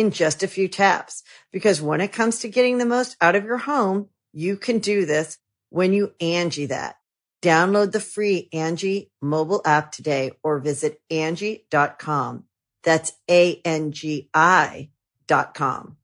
in just a few taps. Because when it comes to getting the most out of your home, you can do this when you Angi that. Download the free Angi mobile app today or visit Angi.com. That's A-N-G-I dot com.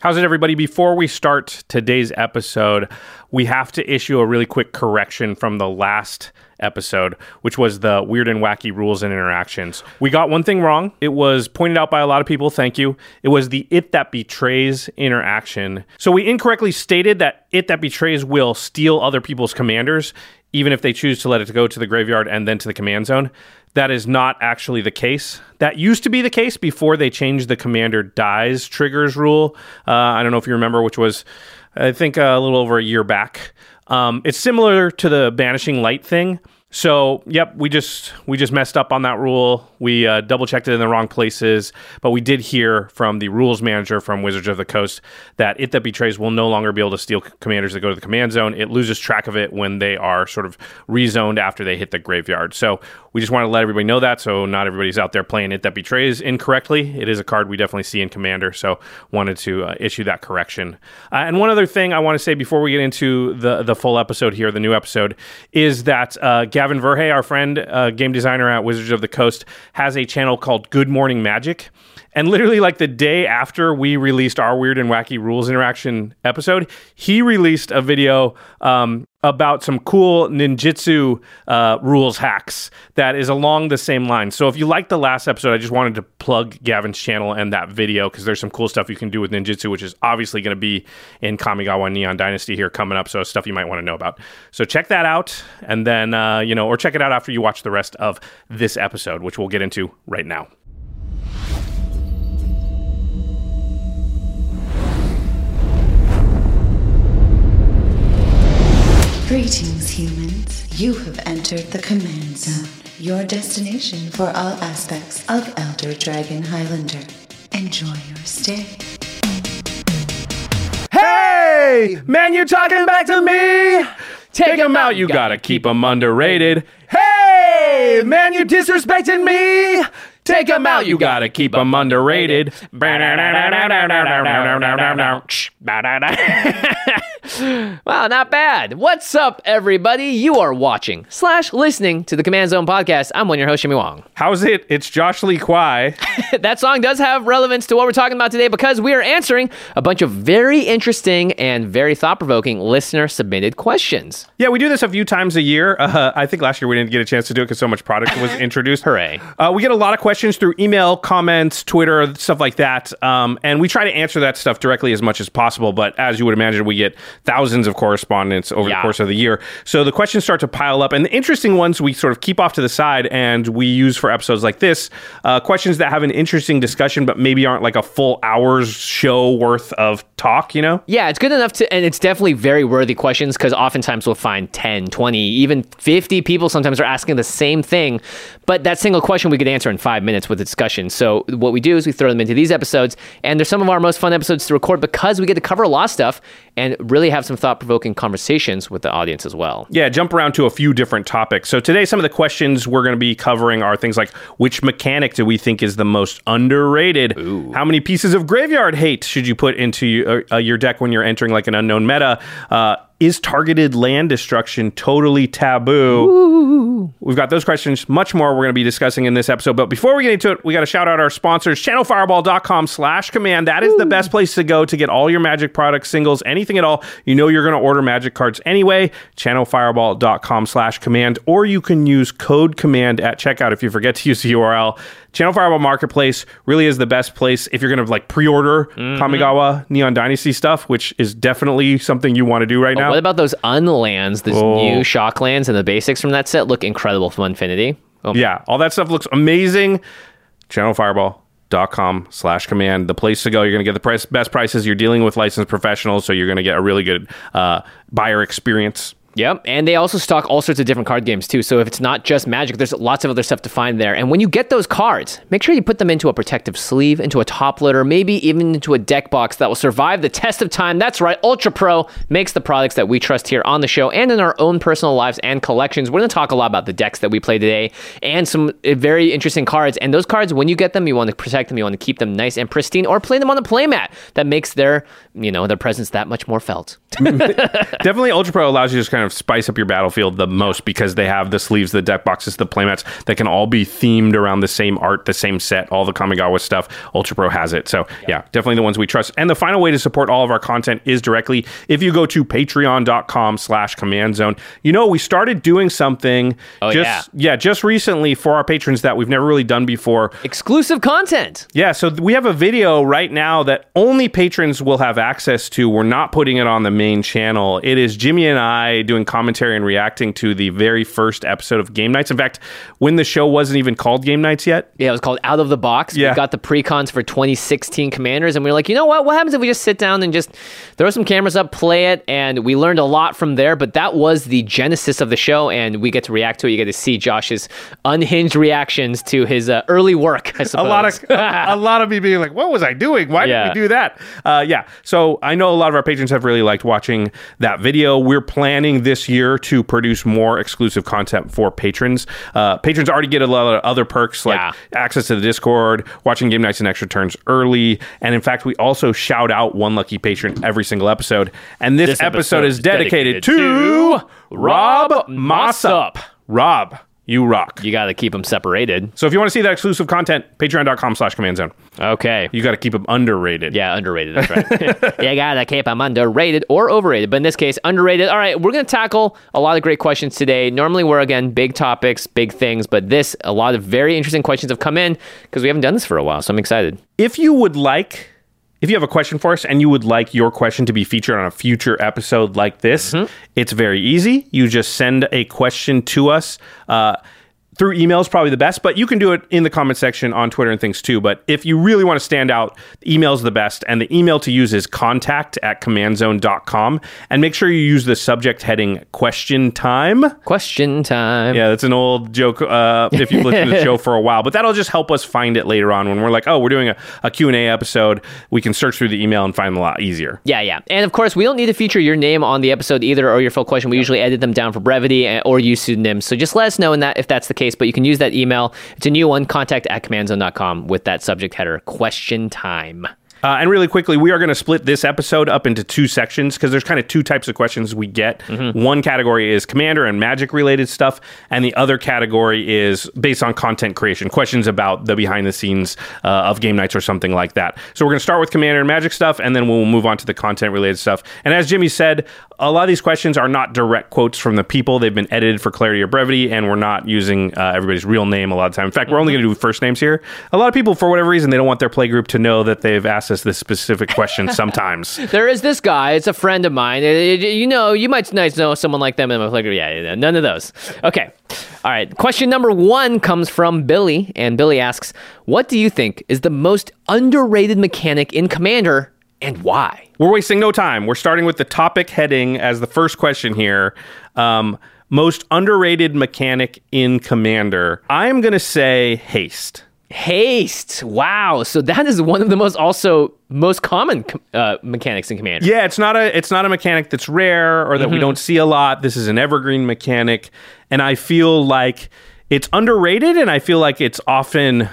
How's it, everybody? Before we start today's episode, we have to issue a really quick correction from the last episode, which was the weird and wacky rules and interactions. We got one thing wrong. It was pointed out by a lot of people. Thank you. It was the it that betrays interaction. So we incorrectly stated that it that betrays will steal other people's commanders, even if they choose to let it go to the graveyard and then to the command zone. That is not actually the case. That used to be the case before they changed the commander dies triggers rule. Uh, I don't know if you remember, which was, I think, a little over a year back. Um, it's similar to the banishing light thing. So, yep, we just we just messed up on that rule. We uh, double checked it in the wrong places, but we did hear from the rules manager from Wizards of the Coast that it that betrays will no longer be able to steal commanders that go to the command zone. It loses track of it when they are sort of rezoned after they hit the graveyard. So we just want to let everybody know that, so not everybody's out there playing it that betrays incorrectly. It is a card we definitely see in Commander, so wanted to uh, issue that correction. Uh, and one other thing I want to say before we get into the the full episode here, the new episode, is that uh, Verhey, our friend, uh, game designer at Wizards of the Coast, has a channel called Good Morning Magic. And literally, like the day after we released our weird and wacky rules interaction episode, he released a video um, about some cool ninjutsu uh, rules hacks that is along the same line. So if you liked the last episode, I just wanted to plug Gavin's channel and that video because there's some cool stuff you can do with ninjutsu, which is obviously going to be in Kamigawa Neon Dynasty here coming up. So stuff you might want to know about. So check that out, and then uh, you know, or check it out after you watch the rest of this episode, which we'll get into right now. Greetings, humans. You have entered the command zone, your destination for all aspects of Elder Dragon Highlander. Enjoy your stay. Hey, man, you're talking back to me? Take him out, you gotta keep him underrated. Hey, man, you disrespecting me? Take him out, you gotta keep him underrated. Wow, not bad. What's up, everybody? You are watching slash listening to the Command Zone podcast. I'm one your host, Jimmy Wong. How's it? It's Josh Lee Kwai. that song does have relevance to what we're talking about today because we are answering a bunch of very interesting and very thought provoking listener submitted questions. Yeah, we do this a few times a year. Uh, I think last year we didn't get a chance to do it because so much product was introduced. Hooray. Uh, we get a lot of questions through email, comments, Twitter, stuff like that. Um, and we try to answer that stuff directly as much as possible. But as you would imagine, we get thousands of correspondence over Yeah. the course of the year. So the questions start to pile up. And the interesting ones we sort of keep off to the side and we use for episodes like this uh, questions that have an interesting discussion, but maybe aren't like a full hour's show worth of talk, you know? Yeah, it's good enough to, and it's definitely very worthy questions because oftentimes we'll find 10, 20, even 50 people sometimes are asking the same thing. But that single question we could answer in five minutes with a discussion. So what we do is we throw them into these episodes, and they're some of our most fun episodes to record because we get to cover a lot of stuff and really have some thought provoking conversations with the audience as well. Yeah, jump around to a few different topics. So today, some of the questions we're going to be covering are things like which mechanic do we think is the most underrated? How many pieces of graveyard hate should you put into your, uh, your deck when you're entering like an unknown meta? Uh, Is targeted land destruction totally taboo? We've got those questions, much more we're going to be discussing in this episode. But before we get into it, we got to shout out our sponsors, channelfireball.com slash command. That is the best place to go to get all your magic products, singles, anything at all. You know you're going to order magic cards anyway. Channelfireball.com slash command, or you can use code command at checkout if you forget to use the URL. Channel Fireball Marketplace really is the best place if you're going to like pre-order Kamigawa Neon Dynasty stuff, which is definitely something you want to do right now. What about those unlands, these Oh. new shock lands and the basics from that set look incredible from Infinity. Oh, Yeah, all that stuff looks amazing. Channelfireball.com slash command. The place to go. You're going to get the price, best prices. You're dealing with licensed professionals, so you're going to get a really good uh, buyer experience. Yep, and they also stock all sorts of different card games too. So if it's not just Magic, there's lots of other stuff to find there. And when you get those cards, make sure you put them into a protective sleeve, into a top loader, maybe even into a deck box that will survive the test of time. That's right, Ultra Pro makes the products that we trust here on the show and in our own personal lives and collections. We're going to talk a lot about the decks that we play today and some uh, very interesting cards. And those cards, when you get them, you want to protect them, you want to keep them nice and pristine, or play them on the playmat. That makes their, you know, their presence that much more felt. Definitely, Ultra Pro allows you to just kind of spice up your battlefield the most because they have the sleeves, the deck boxes, the playmats that can all be themed around the same art, the same set, all the Kamigawa stuff. Ultra Pro has it. So, yeah, definitely the ones we trust. And the final way to support all of our content is directly if you go to patreon.com slash command zone. You know, we started doing something Oh, just, yeah, just recently for our patrons that we've never really done before. Exclusive content. Yeah, so we have a video right now that only patrons will have access to. We're not putting it on the main channel. It is Jimmy and I doing commentary and reacting to the very first episode of Game Nights. In fact, when the show wasn't even called Game Nights yet. Yeah, it was called Out of the Box. Yeah. We got the pre-cons for 2016 Commanders, and we were like, you know what? What happens if we just sit down and just throw some cameras up, play it? And we learned a lot from there. But that was the genesis of the show, and we get to react to it. You get to see Josh's unhinged reactions to his uh, early work. I A suppose. lot of a lot of me being like, "What was I doing? Why Yeah. did we do that?" Uh, yeah. So I know a lot of our patrons have really liked watching that video. We're planning this year to produce more exclusive content for patrons. Uh, patrons already get a lot of other perks like Yeah. access to the Discord, watching game nights and extra turns early, and in fact, we also shout out one lucky patron every single episode. And this, This episode, episode is dedicated, dedicated to to Rob Mossop. Rob, you rock. you got to keep them separated. So if you want to see that exclusive content, patreon.com slash command zone. Okay. You got to keep them underrated. Yeah, underrated. That's right. you gotta keep them underrated or overrated, but in this case, underrated. All right, we're gonna tackle a lot of great questions today. Normally, we're again big topics, big things, but this, a lot of very interesting questions have come in because we haven't done this for a while. So I'm excited. If you would like, if you have a question for us and you would like your question to be featured on a future episode like this, it's very easy. You just send a question to us. Uh, through email is probably the best, but you can do it in the comment section on Twitter and things too. But if you really want to stand out, email is the best. And the email to use is contact at commandzone.com. And make sure you use the subject heading question time. Question time. Yeah, that's an old joke uh, if you've listened to the show for a while. But that'll just help us find it later on when we're like, oh, we're doing a, a Q&A episode. We can search through the email and find them a lot easier. Yeah, yeah. And of course, we don't need to feature your name on the episode either or your full question. We usually edit them down for brevity or use pseudonyms. So just let us know in that if that's the case. But you can use that email. It's a new one, contact at commandzone.com with that subject header, question time. Uh, and really quickly, we are going to split this episode up into two sections because there's kind of two types of questions we get. One category is commander and magic related stuff, and the other category is based on content creation, questions about the behind the scenes uh, of game nights or something like that. So we're going to start with commander and magic stuff, and then we'll move on to the content related stuff. And as Jimmy said, a lot of these questions are not direct quotes from the people. They've been edited for clarity or brevity, and we're not using uh, everybody's real name a lot of time. In fact, we're only going to do first names here. A lot of people, for whatever reason, they don't want their playgroup to know that they've asked us this specific question sometimes. There is this guy. It's a friend of mine. You know, you might nice know someone like them in my playground. Yeah, yeah, none of those. Okay. All right. Question number one comes from Billy, and Billy asks, "What do you think is the most underrated mechanic in Commander, and why?" We're wasting no time. We're starting with the topic heading as the first question here. Um, most underrated mechanic in Commander. I'm going to say haste. Haste. Wow. So that is one of the most also most common uh, mechanics in Commander. Yeah, it's not a it's not a mechanic that's rare or that we don't see a lot. This is an evergreen mechanic, and I feel like it's underrated, and I feel like it's often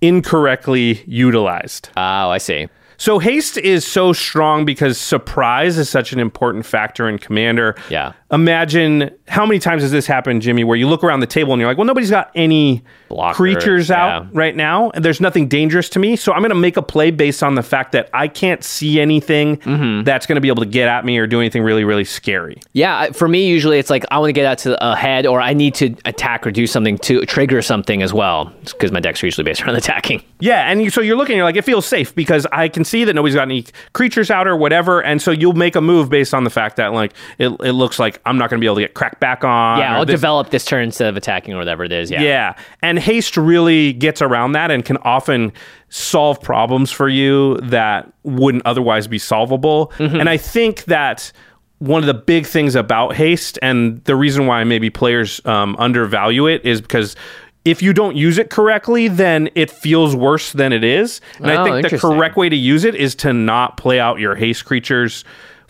incorrectly utilized. Oh, I see. So haste is so strong because surprise is such an important factor in Commander. Yeah. Imagine how many times has this happened, Jimmy, where you look around the table and you're like, well, nobody's got any Blocker, creatures out yeah. right now, and there's nothing dangerous to me. So I'm going to make a play based on the fact that I can't see anything Mm-hmm. that's going to be able to get at me or do anything really, really scary. Yeah, for me, usually it's like I want to get out to a head or I need to attack or do something to trigger something as well. Because my decks are usually based around attacking. Yeah, and you, so you're looking, you're like, it feels safe because I can see that nobody's got any creatures out or whatever, and so you'll make a move based on the fact that like it, it looks like I'm not going to be able to get cracked back on. Yeah, I'll this- develop this turn instead of attacking or whatever it is. Yeah. Yeah, and haste really gets around that and can often solve problems for you that wouldn't otherwise be solvable. And I think that one of the big things about haste and the reason why maybe players um, undervalue it is because if you don't use it correctly, then it feels worse than it is. And I Oh, think the correct way to use it is to not play out your haste creatures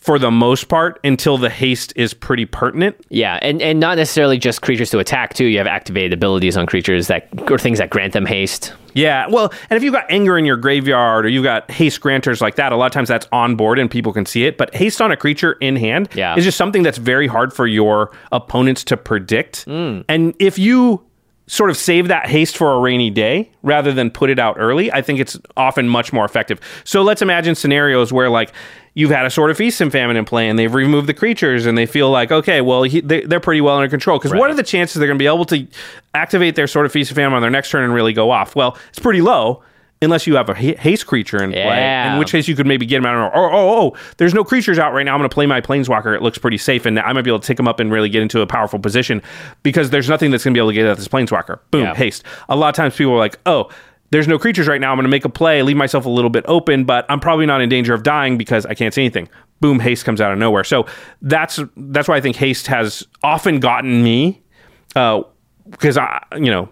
for the most part until the haste is pretty pertinent. Yeah, and, and not necessarily just creatures to attack too. You have activated abilities on creatures that or things that grant them haste. Yeah, well, and if you've got anger in your graveyard or you've got haste granters like that, a lot of times that's on board and people can see it. But haste on a creature in hand Yeah. is just something that's very hard for your opponents to predict. Hmm. And if you sort of save that haste for a rainy day rather than put it out early, I think it's often much more effective. So let's imagine scenarios where like you've had a sort of feast and famine in play and they've removed the creatures and they feel like okay well he, they, they're pretty well under control. Because what are the chances they're going to be able to activate their sort of feast and famine on their next turn and really go off? Well it's pretty low unless you have a haste creature in play Yeah. in which case you could maybe get them out and oh oh oh there's no creatures out right now. I'm going to play my planeswalker. It looks pretty safe and i might be able to take them up and really get into a powerful position because there's nothing that's going to be able to get at this planeswalker. Boom Yeah. haste. A lot of times people are like oh there's no creatures right now. I'm going to make a play, leave myself a little bit open, but I'm probably not in danger of dying because I can't see anything. Boom, haste comes out of nowhere. So that's that's why I think haste has often gotten me uh, because I, you know,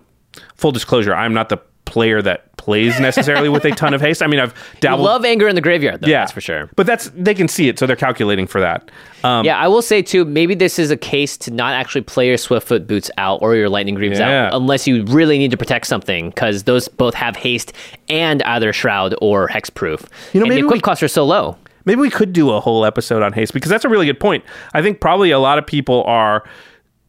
full disclosure, I'm not the player that plays necessarily with a ton of haste. I mean, I've dabbled. love anger in the graveyard, though. yeah, that's for sure. But that's they can see it, so they're calculating for that. Um, yeah, I will say too. Maybe this is a case to not actually play your Swiftfoot boots out or your Lightning Greaves Yeah. out, unless you really need to protect something, because those both have haste and either shroud or hexproof. You know, and maybe the we- equip costs are so low. Maybe we could do a whole episode on haste because that's a really good point. I think probably a lot of people are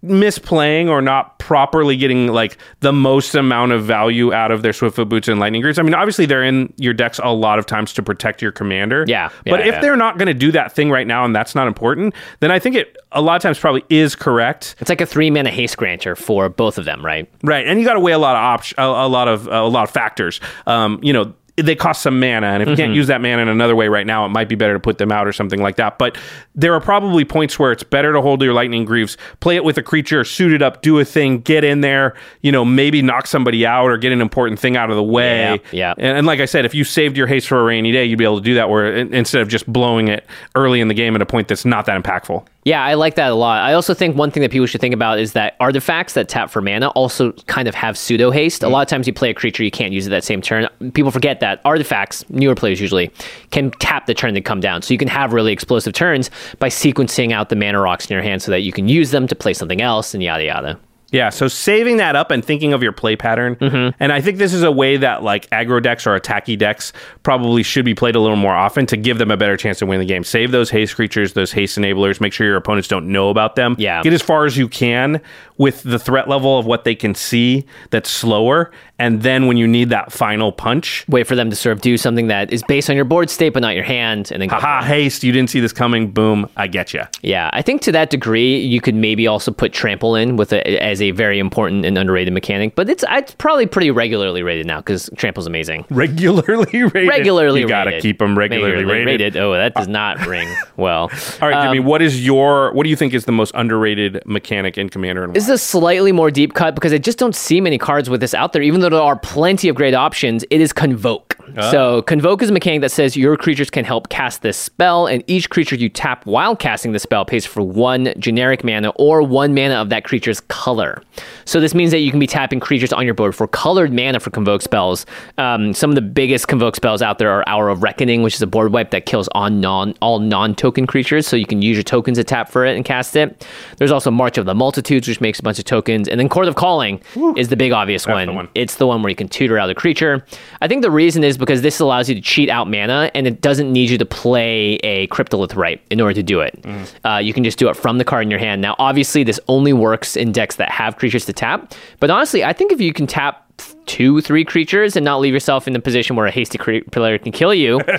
misplaying or not properly getting like the most amount of value out of their Swiftfoot boots and lightning greaves. I mean, obviously they're in your decks a lot of times to protect your commander. Yeah, but if yeah. they're not going to do that thing right now and that's not important, then I think it a lot of times probably is correct. It's like a three mana haste granter for both of them, right? Right, and you got to weigh a lot of op- a, a lot of a lot of factors. Um, you know, they cost some mana, and if you can't mm-hmm. use that mana in another way right now, it might be better to put them out or something like that. But there are probably points where it's better to hold your lightning greaves, play it with a creature, suit it up, do a thing, get in there. You know, maybe knock somebody out or get an important thing out of the way. Yeah, yeah. And, and like I said, if you saved your haste for a rainy day, you'd be able to do that. Where instead of just blowing it early in the game at a point that's not that impactful. Yeah, I like that a lot. I also think one thing that people should think about is that artifacts that tap for mana also kind of have pseudo haste. A mm. lot of times you play a creature, you can't use it that same turn. People forget that artifacts, newer players usually, can tap the turn they come down. So you can have really explosive turns by sequencing out the mana rocks in your hand so that you can use them to play something else and yada yada. Yeah, so saving that up and thinking of your play pattern. Mm-hmm. And I think this is a way that like aggro decks or attacky decks probably should be played a little more often to give them a better chance to win the game. Save those haste creatures, those haste enablers, make sure your opponents don't know about them. Yeah. Get as far as you can with the threat level of what they can see that's slower. And then when you need that final punch, Wait for them to sort of do something that is based on your board state but not your hand, and then haha, haste, you didn't see this coming, boom, I get you. Yeah, I think to that degree, you could maybe also put trample in with a, as a very important and underrated mechanic. But it's it's probably pretty regularly rated now because trample's amazing. Regularly rated. Regularly, rated You gotta rated. keep them regularly, rated. Oh, that does not ring well. All right, Jimmy, Um, what is your, what do you think is the most underrated mechanic in Commander and? This is a slightly more deep cut because I just don't see many cards with this out there. Even though there are plenty of great options, it is Convoke. Ah. So Convoke is a mechanic that says your creatures can help cast this spell, and each creature you tap while casting the spell pays for one generic mana or one mana of that creature's color. So this means that you can be tapping creatures on your board for colored mana for Convoke spells. Um, some of the biggest Convoke spells out there are Hour of Reckoning, which is a board wipe that kills on non all non-token creatures, so you can use your tokens to tap for it and cast it. There's also March of the Multitudes, which makes a bunch of tokens, and then Chord of Calling is the big obvious one. one. It's That's the one where you can tutor out a creature. I think the reason is because this allows you to cheat out mana, and it doesn't need you to play a Cryptolith Rite in order to do it. Mm. Uh, you can just do it from the card in your hand. Now, obviously, this only works in decks that have creatures to tap. But honestly, I think if you can tap two, three creatures and not leave yourself in the position where a hasty cre- player can kill you.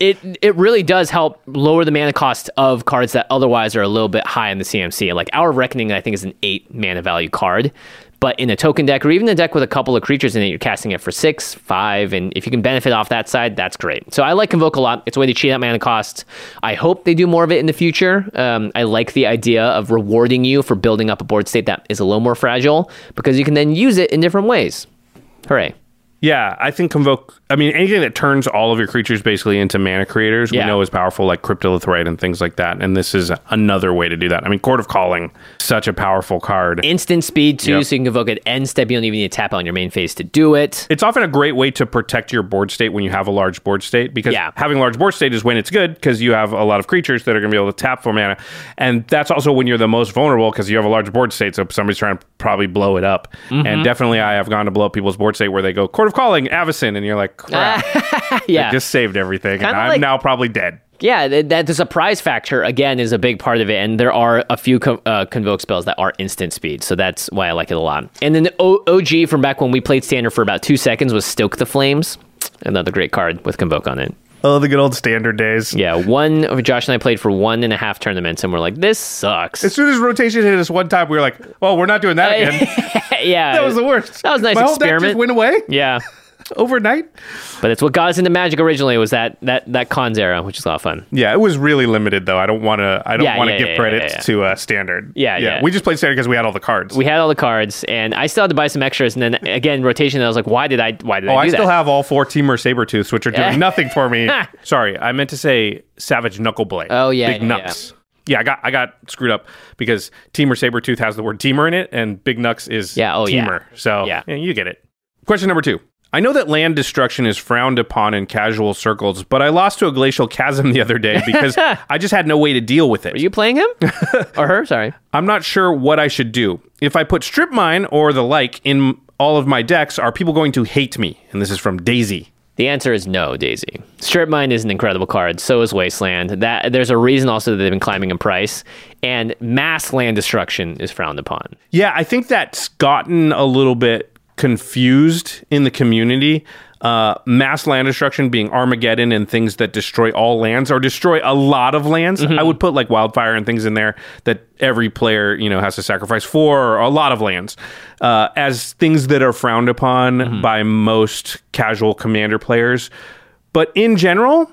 It, it really does help lower the mana cost of cards that otherwise are a little bit high in the CMC. Like Hour of Reckoning, I think, is an eight mana value card. But in a token deck or even a deck with a couple of creatures in it, you're casting it for six, five, and if you can benefit off that side, that's great. So I like Convoke a lot. It's a way to cheat out mana cost. I hope they do more of it in the future. Um, I like the idea of rewarding you for building up a board state that is a little more fragile because you can then use it in different ways. Hooray. Yeah, I think convoke. I mean, anything that turns all of your creatures basically into mana creators, Yeah. we know is powerful, like Cryptolith Rite and things like that. And this is another way to do that. I mean, Chord of Calling, such a powerful card. Instant speed too, Yep. so you can convoke at end step. You don't even need to tap on your main phase to do it. It's often a great way to protect your board state when you have a large board state because Yeah. having a large board state is when it's good because you have a lot of creatures that are going to be able to tap for mana. And that's also when you're the most vulnerable because you have a large board state. So somebody's trying to probably blow it up. Mm-hmm. And definitely, I have gone to blow up people's board state where they go, Chord of Calling, Avacyn. And you're like, crap, yeah. I just saved everything. Kinda and I'm like- now probably dead. Yeah, th- that the surprise factor again is a big part of it, and there are a few co- uh, convoke spells that are instant speed, so that's why I like it a lot. And then the o- OG from back when we played standard for about two seconds was Stoke the Flames, another great card with convoke on it. Oh, the good old standard days. Yeah, one Josh and I played for one and a half tournaments, and we're like, this sucks. As soon as rotation hit us one time, we were like, well, we're not doing that again. yeah, that was the worst. That was a nice My whole deck experiment. just went away Yeah, overnight. but it's what got us into Magic originally was that that that Khans era, which is a lot of fun. Yeah, it was really limited though. I don't want to. I don't Yeah, want to yeah, give yeah, credit to uh, standard. Yeah, yeah. We just played standard because we had all the cards. We had all the cards, and I still had to buy some extras. And then again, rotation. I was like, why did I? Why did I oh, I I still that? have all four Temur Sabertooths, which are doing nothing for me. Sorry, I meant to say Savage Knuckleblade. Oh, yeah, Big Nux. Yeah. I got I got screwed up because Temur Sabertooth has the word Temur in it, and Big Nux is Yeah, oh. Temur. So yeah, you get it. Question number two. I know that land destruction is frowned upon in casual circles, but I lost to a glacial chasm the other day because I just had no way to deal with it. Are you playing him or her? Sorry. I'm not sure what I should do. If I put strip mine or the like in all of my decks, are people going to hate me? And this is from Daisy. The answer is no, Daisy. Strip Mine is an incredible card. So is Wasteland. That there's a reason also that they've been climbing in price, and mass land destruction is frowned upon. Yeah, I think that's gotten a little bit confused in the community. Uh, mass land destruction being Armageddon and things that destroy all lands or destroy a lot of lands. I would put like wildfire and things in there that every player you know has to sacrifice for or a lot of lands uh, as things that are frowned upon by most casual commander players. But in general,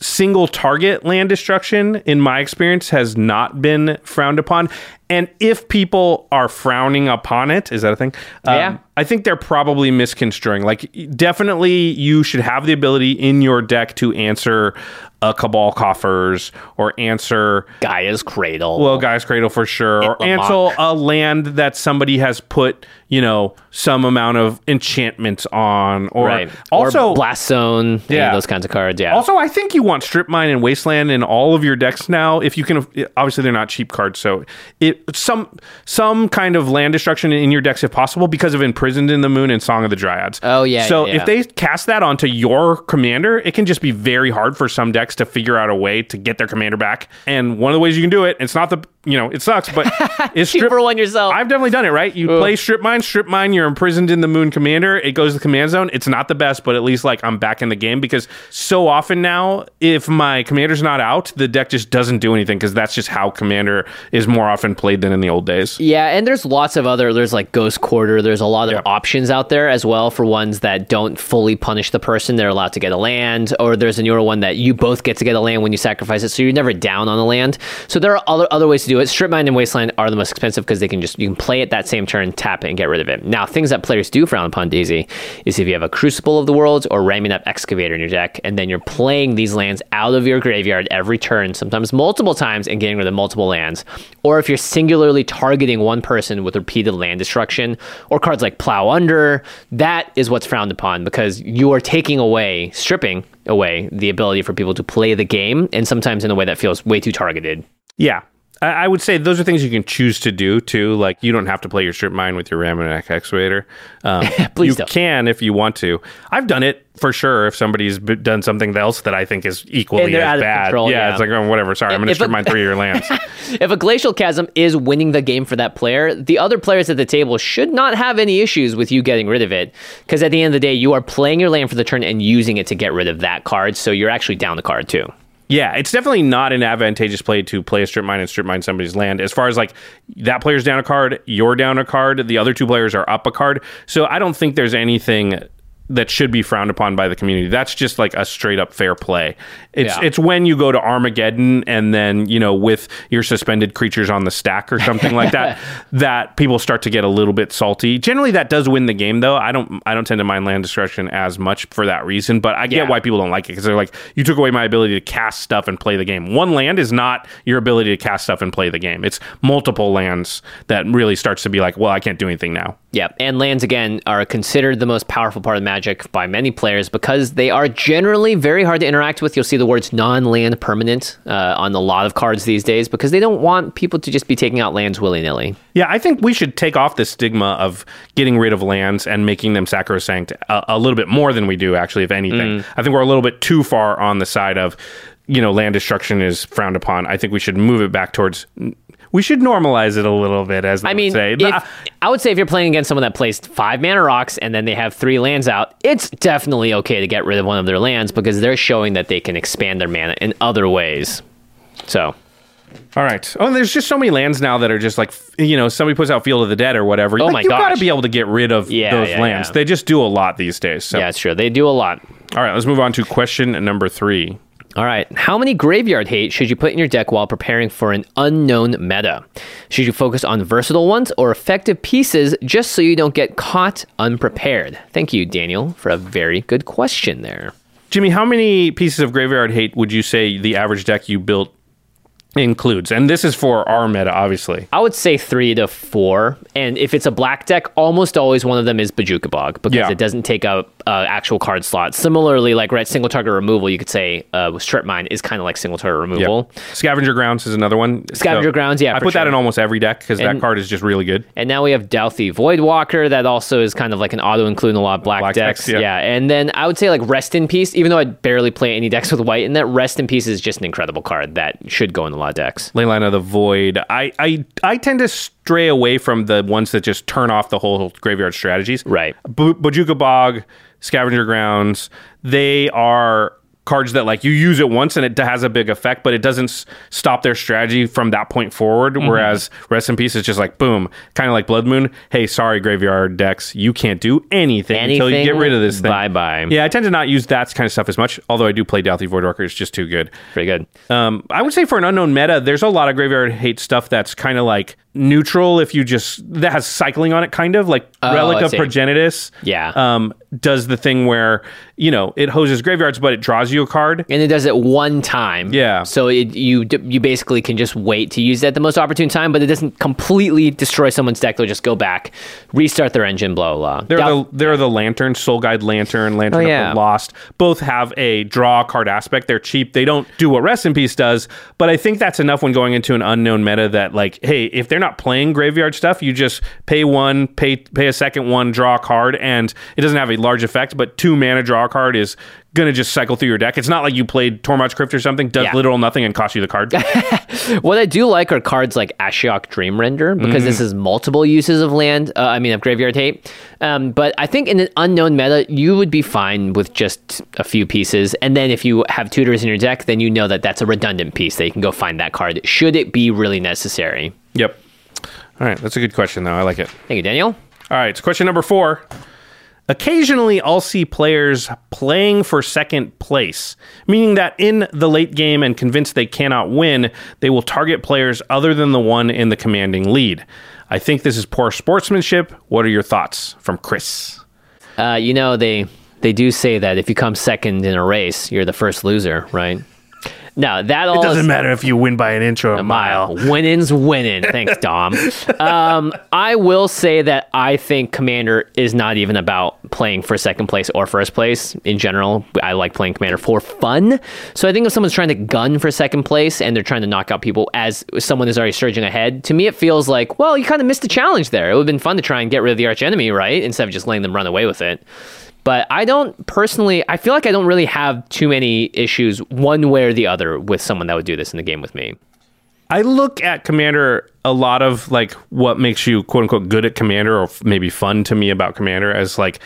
single target land destruction, in my experience, has not been frowned upon. And if people are frowning upon it, is that a thing? Um, Yeah. I think they're probably misconstruing. Like, definitely, you should have the ability in your deck to answer a Cabal Coffers or answer Gaea's Cradle. well, Gaea's Cradle for sure, or answer a land that somebody has put, you know, some amount of enchantments on, or right. also or Blast Zone. Yeah. Yeah. those kinds of cards. Yeah. also, I think you want Strip Mine and Wasteland in all of your decks now. If you can, obviously they're not cheap cards, so it some some kind of land destruction in your decks if possible because of Imprisoned in the Moon and Song of the Dryads. Oh, yeah, So yeah, if they cast that onto your commander, it can just be very hard for some decks to figure out a way to get their commander back. And one of the ways you can do it, it's not the you know it sucks, but it's strip one yourself. I've definitely done it, right? You play strip mine, strip mine, you're imprisoned in the moon commander, it goes to the command zone. It's not the best, but at least like I'm back in the game because so often now, if my commander's not out, the deck just doesn't do anything because that's just how commander is more often played than in the old days. Yeah, and there's lots of other. There's like Ghost Quarter. There's a lot of Yeah. options out there as well for ones that don't fully punish the person. They're allowed to get a land, or there's a newer one that you both get to get a land when you sacrifice it, so you're never down on the land. So there are other other ways to do it. Strip Mine and Wasteland are the most expensive because they can just you can play it that same turn, tap it, and get rid of it. Now, things that players do frown upon, Daisy, is if you have a Crucible of the Worlds or Ramunap Excavator in your deck, and then you're playing these lands out of your graveyard every turn, sometimes multiple times, and getting rid of multiple lands. Or if you're singularly targeting one person with repeated land destruction, or cards like Plow Under, that is what's frowned upon because you are taking away, stripping away the ability for people to play the game, and sometimes in a way that feels way too targeted. Yeah. I, I would say those are things you can choose to do too. Like you don't have to play your strip mine with your Ramunap excavator. Um, Please you don't. can if you want to. I've done it for sure. If somebody's b- done something else that I think is equally And they're out as bad, control, yeah, yeah. it's like oh, whatever. Sorry, I'm going to strip a- mine three of your lands. If a glacial chasm is winning the game for that player, the other players at the table should not have any issues with you getting rid of it. Because at the end of the day, you are playing your land for the turn and using it to get rid of that card. So you're actually down the card too. Yeah, it's definitely not an advantageous play to play a strip mine and strip mine somebody's land. As far as like that player's down a card, you're down a card, the other two players are up a card. So I don't think there's anything that should be frowned upon by the community. That's just like a straight up fair play. It's Yeah. it's when you go to Armageddon and then, you know, with your suspended creatures on the stack or something like that, that people start to get a little bit salty. Generally that does win the game though. I don't I don't tend to mind land destruction as much for that reason, but I get Yeah. why people don't like it because they're like, you took away my ability to cast stuff and play the game. One land is not your ability to cast stuff and play the game. It's multiple lands that really starts to be like, well, I can't do anything now. Yeah, and lands again are considered the most powerful part of Magic by many players because they are generally very hard to interact with. You'll see the words non-land permanent uh, on a lot of cards these days because they don't want people to just be taking out lands willy nilly. Yeah, I think we should take off the stigma of getting rid of lands and making them sacrosanct a, a little bit more than we do, actually, if anything. I think we're a little bit too far on the side of, you know, land destruction is frowned upon. I think we should move it back towards. We should normalize it a little bit, as I mean, say. if, I would say if you're playing against someone that plays five mana rocks and then they have three lands out, it's definitely okay to get rid of one of their lands because they're showing that they can expand their mana in other ways. So, All right. Oh, and there's just so many lands now that are just like, you know, somebody puts out Field of the Dead or whatever. Oh like, my you got to be able to get rid of Yeah, those yeah, lands. yeah. They just do a lot these days. So, yeah, it's true. They do a lot. all right, let's move on to question number three. All right. How many graveyard hate should you put in your deck while preparing for an unknown meta? Should you focus on versatile ones or effective pieces just so you don't get caught unprepared? Thank you, Daniel, for a very good question there. Jimmy, how many pieces of graveyard hate would you say the average deck you built includes? And this is for our meta, obviously. I would say three to four. And if it's a black deck, almost always one of them is Bojuka Bog because Yeah. it doesn't take up uh, actual card slots. Similarly, like right, single target removal, you could say uh, Strip Mine is kind of like single target removal. Scavenger Grounds is another one. Scavenger Grounds, yeah, I put that in almost every deck because that card is just really good. And now we have Dauthi Voidwalker that also is kind of like an auto include in a lot of black, Black decks. decks, yeah. And then I would say like Rest in Peace, even though I barely play any decks with white in that, Rest in Peace is just an incredible card that should go in a of decks. Leyline of the Void. I, I I tend to stray away from the ones that just turn off the whole graveyard strategies. Right. B- Bojuka Bog, Scavenger Grounds, they are cards that like you use it once and it has a big effect, but it doesn't s- stop their strategy from that point forward. Mm-hmm. Whereas Rest in Peace is just like boom, kind of like Blood Moon. Hey, sorry, graveyard decks, you can't do anything, until you get rid of this thing. bye-bye. Yeah, I tend to not use that kind of stuff as much. Although I do play Dauthi Voidwalker, it's just too good. Pretty good. Um, I would say for an unknown meta, there's a lot of graveyard hate stuff that's kind of like neutral. If you just that has cycling on it, kind of like Oh, Relic of. Progenitus. Yeah. um, does the thing where you know it hoses graveyards, but it draws you a card. and it does it one time. Yeah. So it, you you basically can just wait to use it at the most opportune time, but it doesn't completely destroy someone's deck. They'll just go back, restart their engine, blah blah. blah. There are the there are the lantern, Soul Guide Lantern, Lantern Oh, of yeah. the Lost. Both have a draw card aspect. They're cheap. They don't do what Rest in Peace does, but I think that's enough when going into an unknown meta that like, hey, if they're not playing graveyard stuff, you just pay one, pay pay a second one, draw a card, and it doesn't have a large effect, but two mana draw card is gonna just cycle through your deck. It's not like you played Tormod's Crypt or something, does Yeah. literal nothing and costs you the card. What I do like are cards like Ashiok Dream Render because Mm. this is multiple uses of land. Uh, I mean, of graveyard tape. Um, but I think in an unknown meta, you would be fine with just a few pieces. And then if you have tutors in your deck, then you know that that's a redundant piece that you can go find that card. Should it be really necessary? yep. All right, that's a good question though. I like it. Thank you, Daniel. All right, so question number four. Occasionally, I'll see players playing for second place, meaning that in the late game and convinced they cannot win, they will target players other than the one in the commanding lead. I think this is poor sportsmanship. What are your thoughts from Chris? Uh, you know they they do say that if you come second in a race, you're the first loser, right? No, that all It doesn't is- matter if you win by an inch or a mile. Winning's winning. Thanks, Dom. um, I will say that I think Commander is not even about playing for second place or first place in general. I like playing Commander for fun. So I think if someone's trying to gun for second place and they're trying to knock out people as someone is already surging ahead, to me it feels like, well, you kind of missed the challenge there. It would have been fun to try and get rid of the arch enemy, right? Instead of just letting them run away with it. But I don't personally, I feel like I don't really have too many issues one way or the other with someone that would do this in the game with me. I look at Commander a lot of like what makes you quote unquote good at Commander or maybe fun to me about Commander as like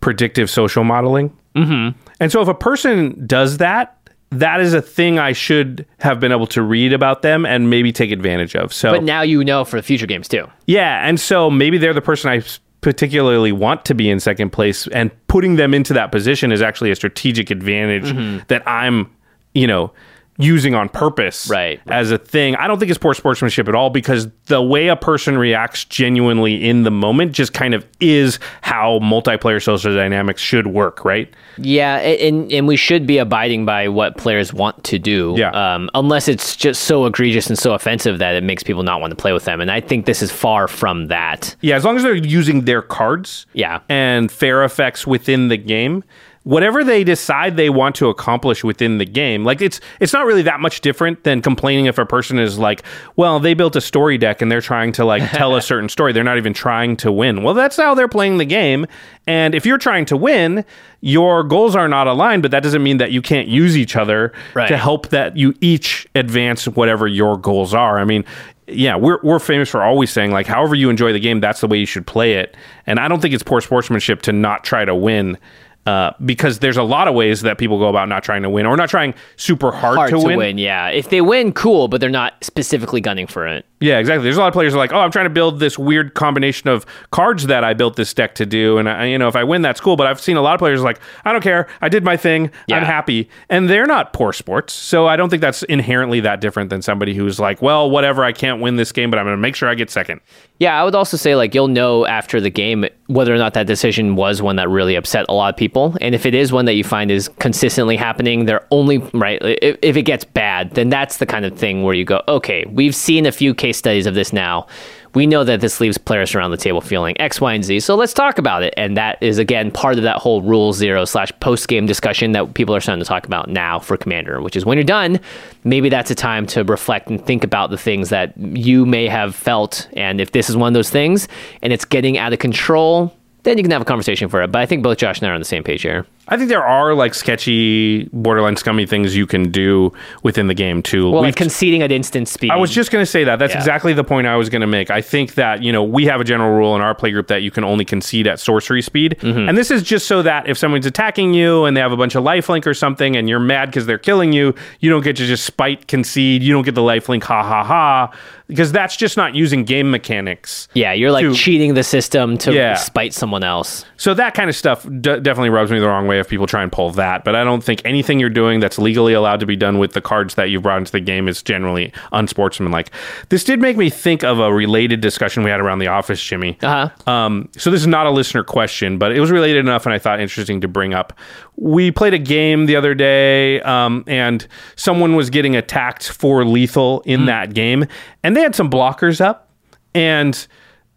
predictive social modeling. Mm-hmm. And so if a person does that, that is a thing I should have been able to read about them and maybe take advantage of. So But now you know for the future games too. yeah, and so maybe they're the person I particularly want to be in second place, and putting them into that position is actually a strategic advantage Mm-hmm. that I'm, you know, using on purpose Right, as a thing. I don't think it's poor sportsmanship at all because the way a person reacts genuinely in the moment just kind of is how multiplayer social dynamics should work, right? Yeah, and and we should be abiding by what players want to do. Yeah. Um, unless it's just so egregious and so offensive that it makes people not want to play with them. And I think this is far from that. Yeah, as long as they're using their cards Yeah. and fair effects within the game, whatever they decide they want to accomplish within the game, like it's it's not really that much different than complaining if a person is like, well, they built a story deck and they're trying to like tell a certain story. They're not even trying to win. Well, that's how they're playing the game. And if you're trying to win, your goals are not aligned, but that doesn't mean that you can't use each other Right. to help that you each advance whatever your goals are. I mean, yeah, we're we're famous for always saying like, however you enjoy the game, that's the way you should play it. And I don't think it's poor sportsmanship to not try to win. Uh, because there's a lot of ways that people go about not trying to win or not trying super hard, Hard to, to win. win. yeah. If they win, cool, but they're not specifically gunning for it. Yeah, exactly. There's a lot of players who are like, oh, I'm trying to build this weird combination of cards that I built this deck to do, and I, you know, if I win, that's cool. But I've seen a lot of players like, I don't care, I did my thing, Yeah. I'm happy, and they're not poor sports. So I don't think that's inherently that different than somebody who's like, well, whatever, I can't win this game, but I'm going to make sure I get second. Yeah, I would also say like you'll know after the game whether or not that decision was one that really upset a lot of people, and if it is one that you find is consistently happening, they're only right. If, if it gets bad, then that's the kind of thing where you go, okay, we've seen a few case studies of this now. We know that this leaves players around the table feeling X, Y, and Z. So let's talk about it. And that is again part of that whole rule zero slash post game discussion that people are starting to talk about now for Commander, which is when you're done, maybe that's a time to reflect and think about the things that you may have felt. And if this is one of those things and it's getting out of control, then you can have a conversation for it. But I think both Josh and I are on the same page here. I think there are like sketchy, borderline scummy things you can do within the game too. Well, We've- like conceding at instant speed. I was just going to say that. That's Yeah. exactly the point I was going to make. I think that, you know, we have a general rule in our playgroup that you can only concede at sorcery speed. Mm-hmm. And this is just so that if someone's attacking you and they have a bunch of lifelink or something and you're mad because they're killing you, you don't get to just spite concede. You don't get the lifelink, ha ha ha. Because that's just not using game mechanics. yeah, you're like to- cheating the system to Yeah. spite someone else. So that kind of stuff d- definitely rubs me the wrong way if people try and pull that. But I don't think anything you're doing that's legally allowed to be done with the cards that you've brought into the game is generally unsportsmanlike. This did make me think of a related discussion we had around the office, Jimmy. Uh huh. Um, so this is not a listener question, but it was related enough, and I thought interesting to bring up. We played a game the other day, um, and someone was getting attacked for lethal in Hmm. that game, and they had some blockers up, and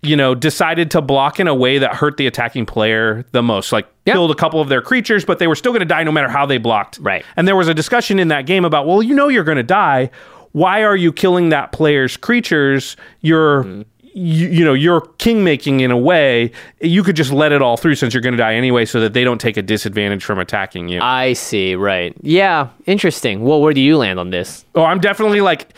you know decided to block in a way that hurt the attacking player the most, like Yep. killed a couple of their creatures, but they were still going to die no matter how they blocked. Right. And there was a discussion in that game about, well, you know, you're going to die. Why are you killing that player's creatures? You're you, you know you're king making in a way you could just let it all through since you're going to die anyway so that they don't take a disadvantage from attacking you I see. Right. Yeah. Interesting. Well, where do you land on this? oh i'm definitely like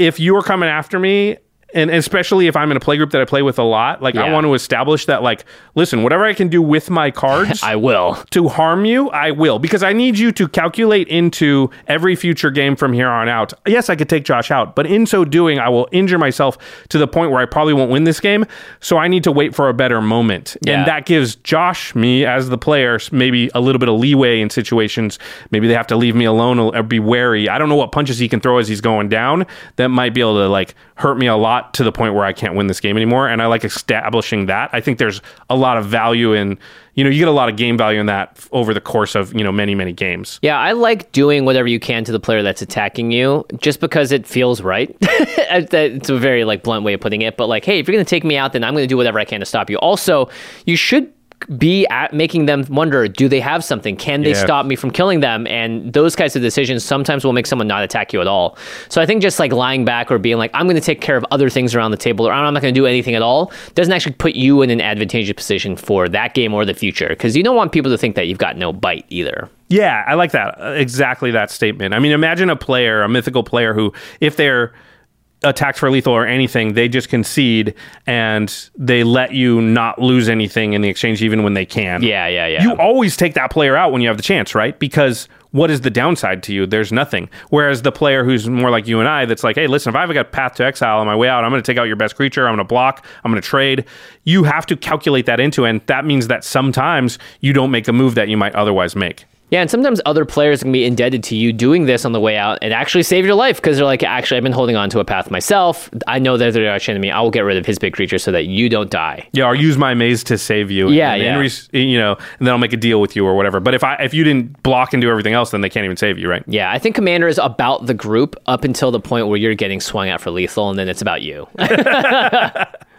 if you're coming after me and especially if i'm in a playgroup that i play with a lot like i want to establish that like listen whatever i can do with my cards I will. to harm you, I will, because I need you to calculate into every future game from here on out. Yes, I could take Josh out, but in so doing, I will injure myself to the point where I probably won't win this game. So I need to wait for a better moment. Yeah. And that gives Josh, me as the player, maybe a little bit of leeway in situations. Maybe they have to leave me alone or be wary. I don't know what punches he can throw as he's going down that might be able to like hurt me a lot to the point where I can't win this game anymore. And I like establishing that. I think there's a lot of value in, you know, you get a lot of game value in that over the course of, you know, many, many games. Yeah, I like doing whatever you can to the player that's attacking you just because it feels right. it's a very like blunt way of putting it, but like, hey, if you're going to take me out, then I'm going to do whatever I can to stop you. Also, you should be at making them wonder do they have something can they Yeah. stop me from killing them and those kinds of decisions sometimes will make someone not attack you at all so i think just like lying back or being like i'm going to take care of other things around the table or i'm not going to do anything at all doesn't actually put you in an advantageous position for that game or the future because you don't want people to think that you've got no bite either Yeah, I like that. Uh, Exactly that statement. I mean, imagine a player, a mythical player who, if they're attacked for lethal or anything, they just concede and they let you not lose anything in the exchange, even when they can. yeah yeah yeah You always take that player out when you have the chance, right? Because what is the downside to you? There's nothing. Whereas the player who's more like you and I, that's like, hey, listen, if I've got path to exile on my way out, I'm going to take out your best creature. I'm going to block. I'm going to trade. You have to calculate that into, and that means that sometimes you don't make a move that you might otherwise make. Yeah, and sometimes other players can be indebted to you doing this on the way out and actually save your life because their like, actually, I've been holding on to a path myself. I know that they're arch enemy. I will get rid of his big creature so that you don't die. Yeah, or use my maze to save you. Yeah, and, yeah. and res- you know, and then I'll make a deal with you or whatever. But if I if you didn't block and do everything else, then they can't even save you, right? Yeah, I think Commander is about the group up until the point where you're getting swung out for lethal, and then it's about you.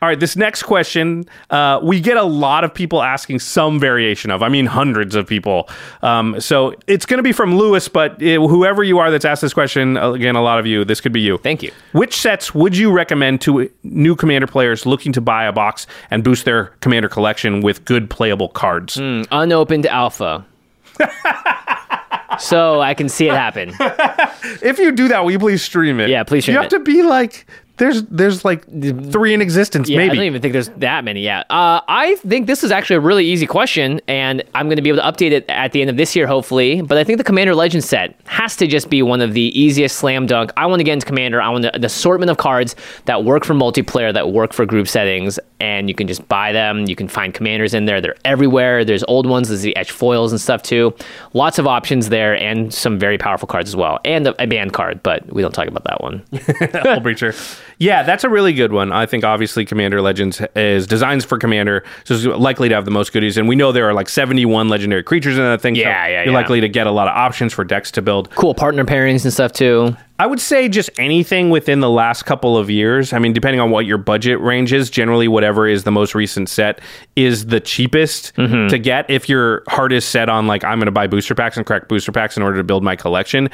All right, this next question, uh, we get a lot of people asking some variation of. I mean, hundreds of people. Um, so it's going to be from Lewis, but uh, whoever you are that's asked this question, uh, again, a lot of you, this could be you. Thank you. Which sets would you recommend to new commander players looking to buy a box and boost their commander collection with good playable cards? Unopened alpha. so I can see it happen. If you do that, will you please stream it? Yeah, please stream You have it. to be like there's there's like three in existence, Yeah, I don't even think there's that many. Yeah, uh, I think this is actually a really easy question, and I'm going to be able to update it at the end of this year, hopefully. But I think the Commander Legend set has to just be one of the easiest slam dunk. I want to get into Commander. I want an assortment of cards that work for multiplayer, that work for group settings, and you can just buy them. You can find commanders in there. They're everywhere. There's old ones. There's the etch foils and stuff too. Lots of options there, and some very powerful cards as well, and a, a banned card. But we don't talk about that one. Hull Breacher. Yeah, that's a really good one. I think obviously Commander Legends is designed for Commander, so it's likely to have the most goodies. And we know there are like 71 legendary creatures in that thing. so Yeah, yeah, You're yeah. likely to get a lot of options for decks to build. cool partner pairings and stuff too. I would say just anything within the last couple of years. I mean, depending on what your budget range is, generally whatever is the most recent set is the cheapest Mm-hmm. to get. If your heart is set on like I'm going to buy booster packs and crack booster packs in order to build my collection,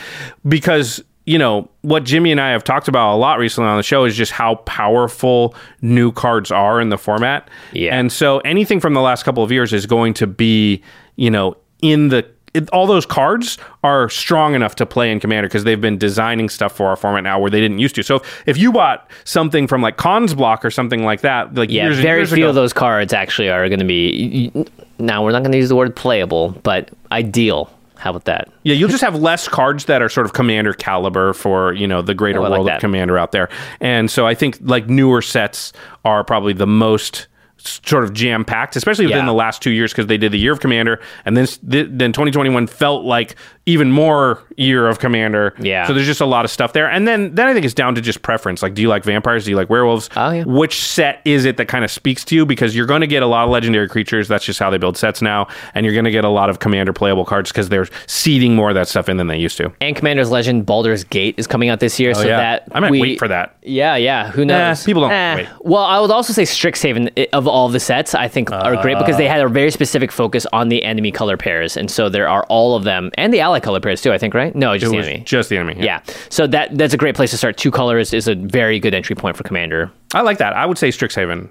because you know what Jimmy and I have talked about a lot recently on the show is just how powerful new cards are in the format. Yeah. and so anything from the last couple of years is going to be you know in the it, all those cards are strong enough to play in Commander because they've been designing stuff for our format now where they didn't used to. So if, if you bought something from like Khans Block or something like that, like Yeah, years very years few ago, of those cards actually are going to be. Now we're not going to use the word playable, but ideal. How about that? Yeah, you'll just have less cards that are sort of commander caliber for, you know, the greater Oh, like world that. of commander out there. And so I think like newer sets are probably the most sort of jam packed, especially within Yeah. the last two years because they did the year of commander and then then 2021 felt like even more year of commander. Yeah. So there's just a lot of stuff there. And then then I think it's down to just preference. Like do you like vampires? Do you like werewolves? Oh, yeah. Which set is it that kind of speaks to you because you're going to get a lot of legendary creatures. That's just how they build sets now. And you're going to get a lot of commander playable cards because they're seeding more of that stuff in than they used to. And Commander's Legend Baldur's Gate is coming out this year, oh, so Oh, yeah. that I might we, wait for that. Yeah, yeah. Who knows? people don't eh. wait. Well, I would also say Strixhaven eh, of all the sets, I think are great because they uh. had a very specific focus on the enemy color pairs, and so there are all of them, and the ally color pairs too. I think, right? No, just It the was enemy. just the enemy. yeah. So that that's a great place to start. Two colors is a very good entry point for Commander. I like that. I would say Strixhaven.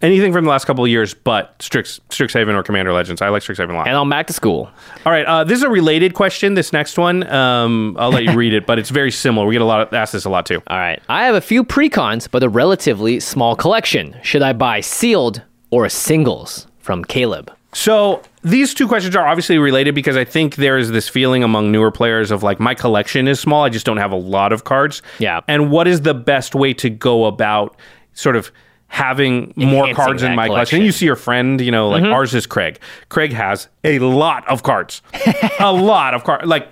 Anything from the last couple of years, but Strix, Strixhaven or Commander Legends. I like Strixhaven a lot. And on back to school. All right, uh, this is a related question. This next one, um, I'll let you read it, but it's very similar. We get a lot of asked this a lot too. All right. I have a few precons, but a relatively small collection. Should I buy sealed or singles from Caleb? So these two questions are obviously related because I think there is this feeling among newer players of like my collection is small. I just don't have a lot of cards. Yeah. And what is the best way to go about sort of having more cards in my collection? collection. You see your friend, you know, like mm-hmm. ours is Craig. Craig has a lot of cards. a lot of cards. Like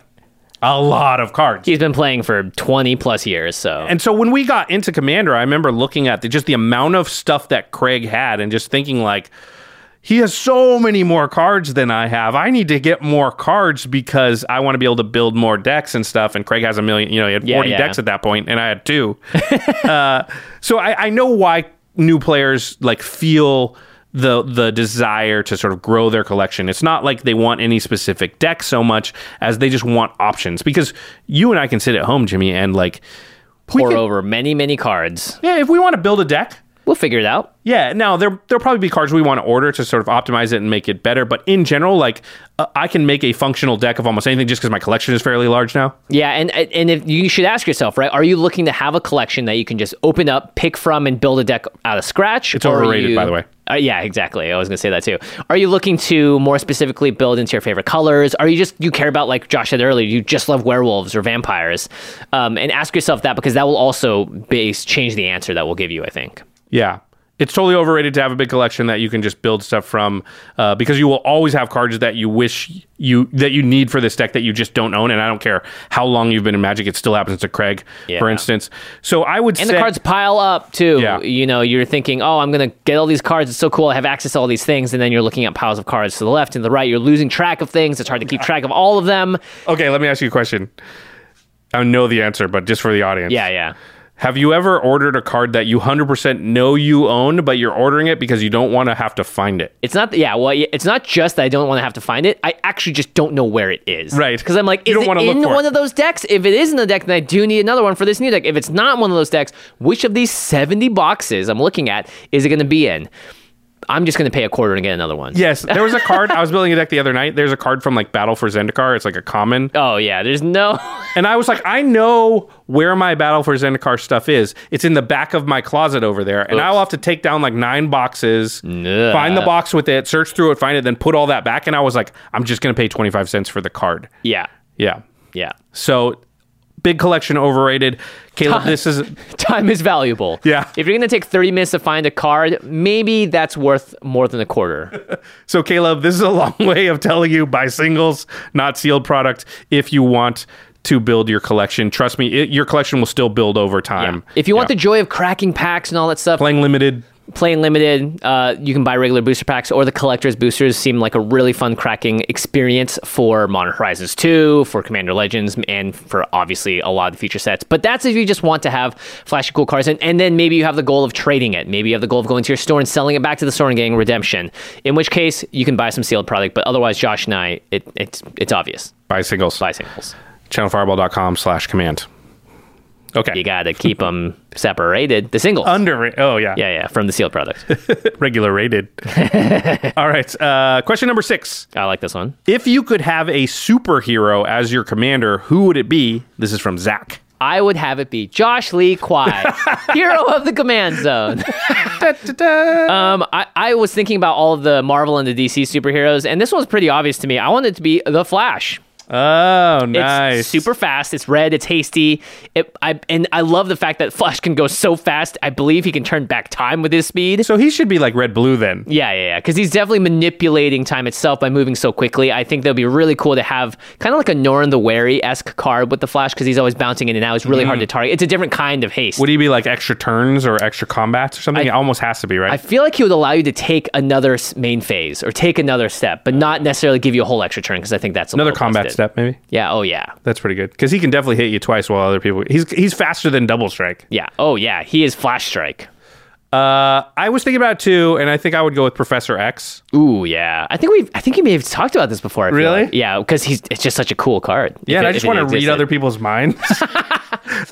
a lot of cards. He's been playing for 20 plus years, so. And so when we got into Commander, I remember looking at the, just the amount of stuff that Craig had and just thinking like he has so many more cards than I have. I need to get more cards because I want to be able to build more decks and stuff. And Craig has a million, you know, he had Yeah, 40 yeah. decks at that point and I had two. uh, so I, I know why new players like feel the the desire to sort of grow their collection. It's not like they want any specific deck so much as they just want options. Because you and I can sit at home, Jimmy, and like pore over many, many cards. yeah, if we want to build a deck, We'll figure it out. yeah. Now there there'll probably be cards we want to order to sort of optimize it and make it better. But in general, like uh, I can make a functional deck of almost anything just because my collection is fairly large now. Yeah, and and if you should ask yourself, right? Are you looking to have a collection that you can just open up, pick from, and build a deck out of scratch? It's overrated, you- by the way. Uh, yeah, exactly. I was going to say that too. Are you looking to more specifically build into your favorite colors? Are you just you care about like Josh said earlier? You just love werewolves or vampires? Um, and ask yourself that because that will also base change the answer that we'll give you. I think. Yeah. It's totally overrated to have a big collection that you can just build stuff from, uh, because you will always have cards that you wish you that you need for this deck that you just don't own. And I don't care how long you've been in Magic, it still happens to Craig, Yeah. for instance. So I would And say the cards pile up too. Yeah. You know, you're thinking, oh, I'm going to get all these cards. It's so cool. I have access to all these things. And then you're looking at piles of cards to the left and the right. You're losing track of things. It's hard to keep track of all of them. Okay, let me ask you a question. I know the answer, but just for the audience. Yeah, yeah. Have you ever ordered a card that you 100% know you own, but you're ordering it because you don't want to have to find it? It's not, yeah, well, it's not just that I don't want to have to find it. I actually just don't know where it is. Right. Because I'm like, You is don't it look in for one it. of those decks? If it is in the deck, then I do need another one for this new deck. If it's not one of those decks, which of these 70 boxes I'm looking at is it going to be in? I'm just going to pay a quarter and get another one. Yes, there was a card. I was building a deck the other night. There's a card from like Battle for Zendikar. It's like a common. Oh, yeah. There's no. And I was like, I know where my Battle for Zendikar stuff is. It's in the back of my closet over there. And I'll have to take down like nine boxes, Nah. find the box with it, search through it, find it, then put all that back. And I was like, I'm just going to pay 25 cents for the card. yeah. Yeah. Yeah. So big collection overrated. Caleb, this is. Time is valuable. Yeah. If you're to take 30 minutes to find a card, maybe that's worth more than a quarter. So, Caleb, this is a long way of telling you buy singles, not sealed product, if you want to build your collection. Trust me, it, your collection will still build over time. If you want Yeah. the joy of cracking packs and all that stuff, playing limited, playing limited, uh, you can buy regular booster packs or the collector's boosters seem like a really fun cracking experience for Modern Horizons 2, for Commander Legends, and for obviously a lot of the feature sets. But that's if you just want to have flashy cool cards. And, and then maybe you have the goal of trading it. Maybe you have the goal of going to your store and selling it back to the store and getting redemption. In which case, you can buy some sealed product. But otherwise, Josh and I, it, it's, it's obvious. buy singles. Buy singles. Channelfireball.com slash command. Okay. You got to keep them separated. The singles. Under, oh, yeah. yeah, yeah, from the sealed product. Regular rated. All right. Uh, question number six. I like this one. If you could have a superhero as your commander, who would it be? This is from Zach. I would have it be Josh Lee Kwai, hero of the command zone. um, I, I was thinking about all of the Marvel and the DC superheroes, and this one was pretty obvious to me. I wanted it to be the Flash. Oh, It's nice. super fast. It's red. It's hasty. It, I and I love the fact that Flash can go so fast. I believe he can turn back time with his speed. So he should be like red blue then. Yeah, yeah, yeah. Because he's definitely manipulating time itself by moving so quickly. I think that'd be really cool to have kind of like a Norin the Wary esque card with the Flash because he's always bouncing in and out. It's really hard mm. to target. It's a different kind of haste. Would he be like extra turns or extra combats or something? it almost has to be, right? I feel like he would allow you to take another main phase or take another step, but not necessarily give you a whole extra turn because I think that's a Another combat. Step, maybe. Yeah. Oh yeah. That's pretty good because he can definitely hit you twice while other people. He's he's faster than double strike. Yeah. Oh yeah. He is Flash Strike. Uh, I was thinking about it too, and I think I would go with Professor X. Ooh yeah. I think we. I think you may have talked about this before. I Really? like. Yeah. Because he's. It's just such a cool card. Yeah, it- I just want to read other people's minds.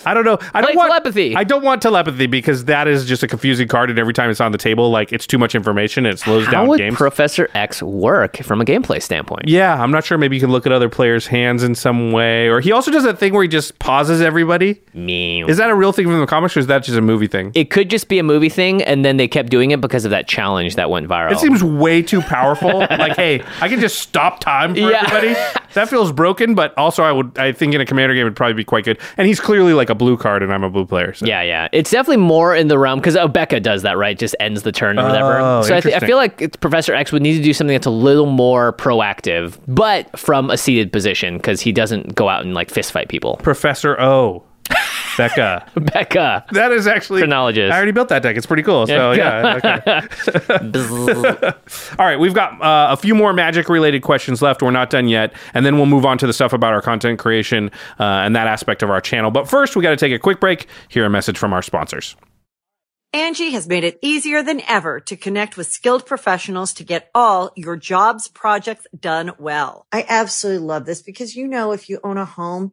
I don't know. I don't want telepathy. I don't want telepathy because that is just a confusing card, and every time it's on the table, like it's too much information and it slows How down would games. Professor X work from a gameplay standpoint? yeah, I'm not sure. Maybe you can look at other players' hands in some way, or he also does that thing where he just pauses everybody. Me. Is that a real thing from the comics, or is that just a movie thing? it could just be a movie thing, and then they kept doing it because of that challenge that went viral. It seems way too powerful. like, hey, I can just stop time for Yeah. everybody. That feels broken, but also I would I think in a commander game it'd probably be quite good. And he's clearly like like a blue card, and I'm a blue player. So. Yeah, yeah. It's definitely more in the realm because Becca does that, right? Just ends the turn or whatever. Oh, so I, th- I feel like it's- Professor X would need to do something that's a little more proactive, but from a seated position because he doesn't go out and like fist fight people. Professor O. Becca. Becca. That is actually Chronologist. I already built that deck. It's pretty cool. So yeah. okay. All right, we've got uh, a few more magic related questions left. We're not done yet, and then we'll move on to the stuff about our content creation uh, and that aspect of our channel. But first, we got to take a quick break. Hear a message from our sponsors. Angi has made it easier than ever to connect with skilled professionals to get all your jobs projects done well. I absolutely love this because, you know, if you own a home,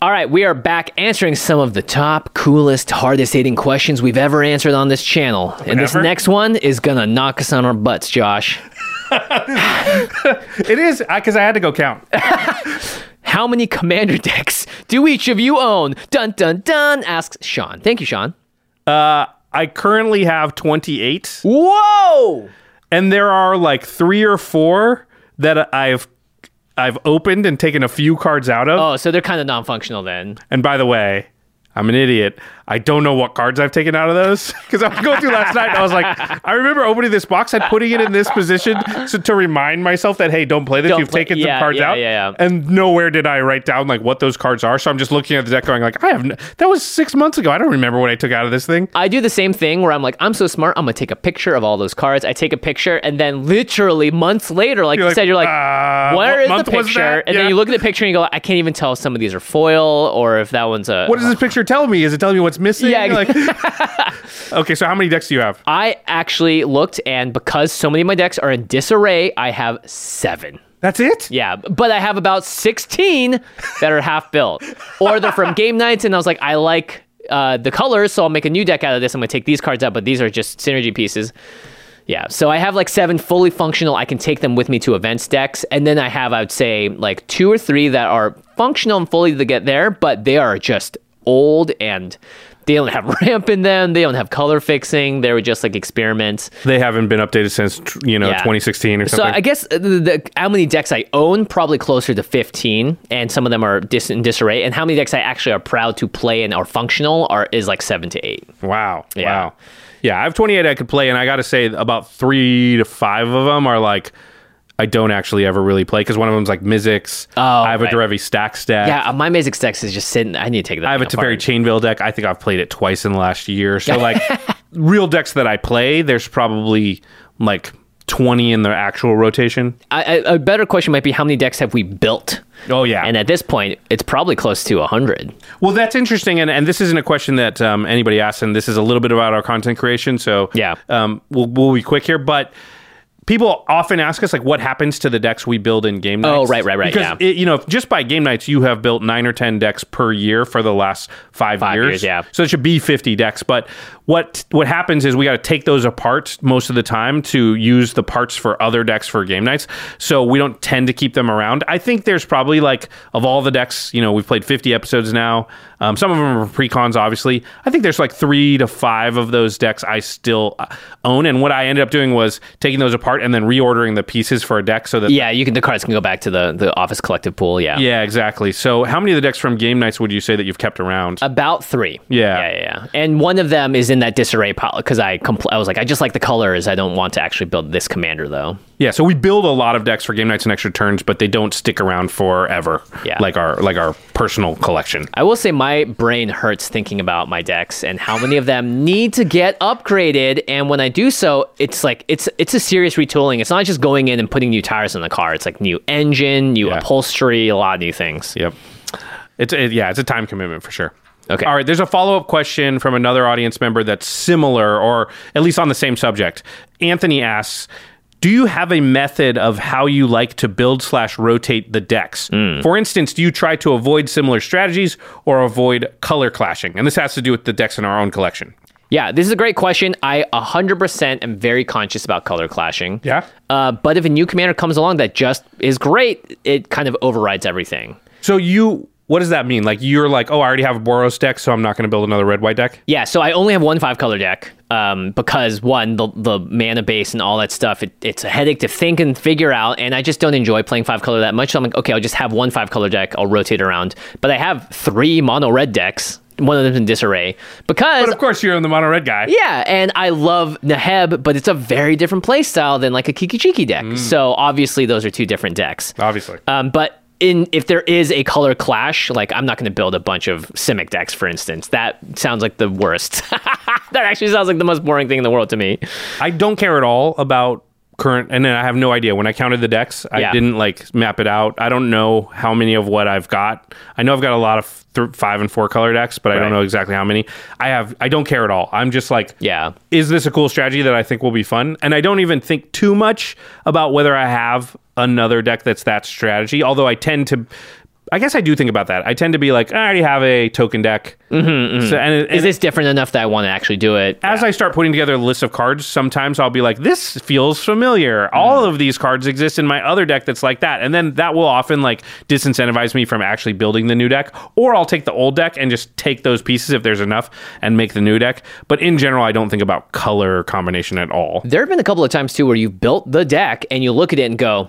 All right, we are back answering some of the top, coolest, hardest hitting questions we've ever answered on this channel. And this next one is going to knock us on our butts, Josh. It is because I had to go count. How many commander decks do each of you own? Dun dun dun, asks Sean. Thank you, Sean. Uh, I currently have 28, Whoa! and there are like three or four that I've I've opened and taken a few cards out of. Oh, so they're kind of non functional then. And by the way, I'm an idiot. I don't know what cards I've taken out of those because I was going through last night and I was like, I remember opening this box and putting it in this position so to remind myself that hey, don't play this. Don't You've play- taken yeah, some cards yeah, out, yeah, yeah. and nowhere did I write down like what those cards are. So I'm just looking at the deck, going like, I have n- that was six months ago. I don't remember what I took out of this thing. I do the same thing where I'm like, I'm so smart, I'm gonna take a picture of all those cards. I take a picture, and then literally months later, like You're you like, said, you're like, uh, where is the picture? And then you look at the picture and you go, I can't even tell if some of these are foil or if that one's a. What does this picture tell me? Is it telling me what's missing? Yeah, Like, okay, so how many decks do you have? I actually looked, and because so many of my decks are in disarray, I have seven. That's it. Yeah, but I have about 16 that are half built. Or they're from game nights, and I was like, I like uh, the colors, so I'll make a new deck out of this. I'm going to take these cards out, but these are just synergy pieces. Yeah, so I have like seven fully functional. I can take them with me to events decks. And then I have, I would say, like two or three that are functional and fully to get there, but they are just old and they don't have ramp in them. They don't have color fixing. They were just like experiments. They haven't been updated since you know Yeah. 2016 or something. So. I guess uh, the, the, how many decks I own probably closer to 15, and some of them are dis- in disarray. And how many decks I actually are proud to play and are functional are is like seven to eight. Wow. Yeah. Wow. Yeah, I have 28 I could play, and I got to say, about three to five of them are like, I don't actually ever really play because one of them's like Mizzix. Oh, I have right. a Derevi Stax deck. Yeah, uh, my Mizzix decks is just sitting. I need to take that. I have a Teferi. Chainveil deck. I think I've played it twice in the last year. So, like, real decks that I play, there's probably like 20 in the actual rotation. I, I, a better question might be how many decks have we built? Oh, yeah. And at this point, it's probably close to 100. Well, that's interesting, and, and this isn't a question that um, anybody asked, and this is a little bit about our content creation. So Yeah. um, we'll we'll be quick here, but people often ask us like, what happens to the decks we build in game oh, nights? Oh, right, right, right, Because yeah. it, you know, just by Game Knights, you have built nine or ten decks per year for the last five, Five years, yeah. So it should be fifty decks, but. What what happens is we got to take those apart most of the time to use the parts for other decks for Game Knights. So we don't tend to keep them around. I think there's probably like of all the decks, you know, we've played 50 episodes now. Um, some of them are precons, obviously. I think there's like three to five of those decks I still uh, own. And what I ended up doing was taking those apart and then reordering the pieces for a deck so that Yeah, you can. The cards can go back to the the office collective pool. Yeah. yeah, exactly. So how many of the decks from Game Knights would you say that you've kept around? About three. Yeah. yeah, yeah, yeah. And one of them is in that disarray pile because I compl- I was like, I just like the colors. I don't want to actually build this commander though. Yeah, so we build a lot of decks for Game Knights and extra turns, but they don't stick around forever. Yeah. like our like our personal collection. I will say my brain hurts thinking about my decks and how many of them need to get upgraded. And when I do so, it's like it's it's a serious retooling. It's not just going in and putting new tires in the car. It's like new engine, new Yeah. upholstery, a lot of new things. Yep, it's it, yeah, it's a time commitment for sure. Okay. All right. There's a follow up question from another audience member that's similar, or at least on the same subject. Anthony asks. Do you have a method of how you like to build slash rotate the decks? Hmm. For instance, do you try to avoid similar strategies or avoid color clashing? And this has to do with the decks in our own collection. Yeah, this is a great question. I 100% am very conscious about color clashing. Yeah? Uh, but if a new commander comes along that just is great, it kind of overrides everything. So you, what does that mean? Like you're like, oh, I already have a Boros deck, so I'm not going to build another red white deck. Yeah, so I only have one five color deck um, because one, the the mana base and all that stuff, it, it's a headache to think and figure out, and I just don't enjoy playing five color that much. So I'm like, okay, I'll just have one five color deck. I'll rotate around, but I have three mono red decks. One of them's in disarray because But of course, you're in the mono red guy. Yeah, and I love Neheb, but it's a very different play style than like a Kiki-Jiki deck. So obviously, those are two different decks. Obviously. Um, but in if there is a color clash, like I'm not going to build a bunch of Simic decks, for instance. That sounds like the worst. that actually sounds like the most boring thing in the world to me. I don't care at all about current, and then I have no idea. When I counted the decks, I Yeah. didn't like map it out. I don't know how many of what I've got. I know I've got a lot of th- five and four color decks, but I don't know exactly how many. I have. I don't care at all. I'm just like, Yeah. is this a cool strategy that I think will be fun? And I don't even think too much about whether I have another deck that's that strategy. Although I tend to. I guess I do think about that. I tend to be like, I already have a token deck. Mm-hmm, So, and, it- Is and this different enough that I want to actually do it? as I start putting together a list of cards, sometimes I'll be like, this feels familiar. All of these cards exist in my other deck that's like that. And then that will often like disincentivize me from actually building the new deck. Or I'll take the old deck and just take those pieces if there's enough and make the new deck. But in general, I don't think about color combination at all. There have been a couple of times too where you've built the deck and you look at it and go,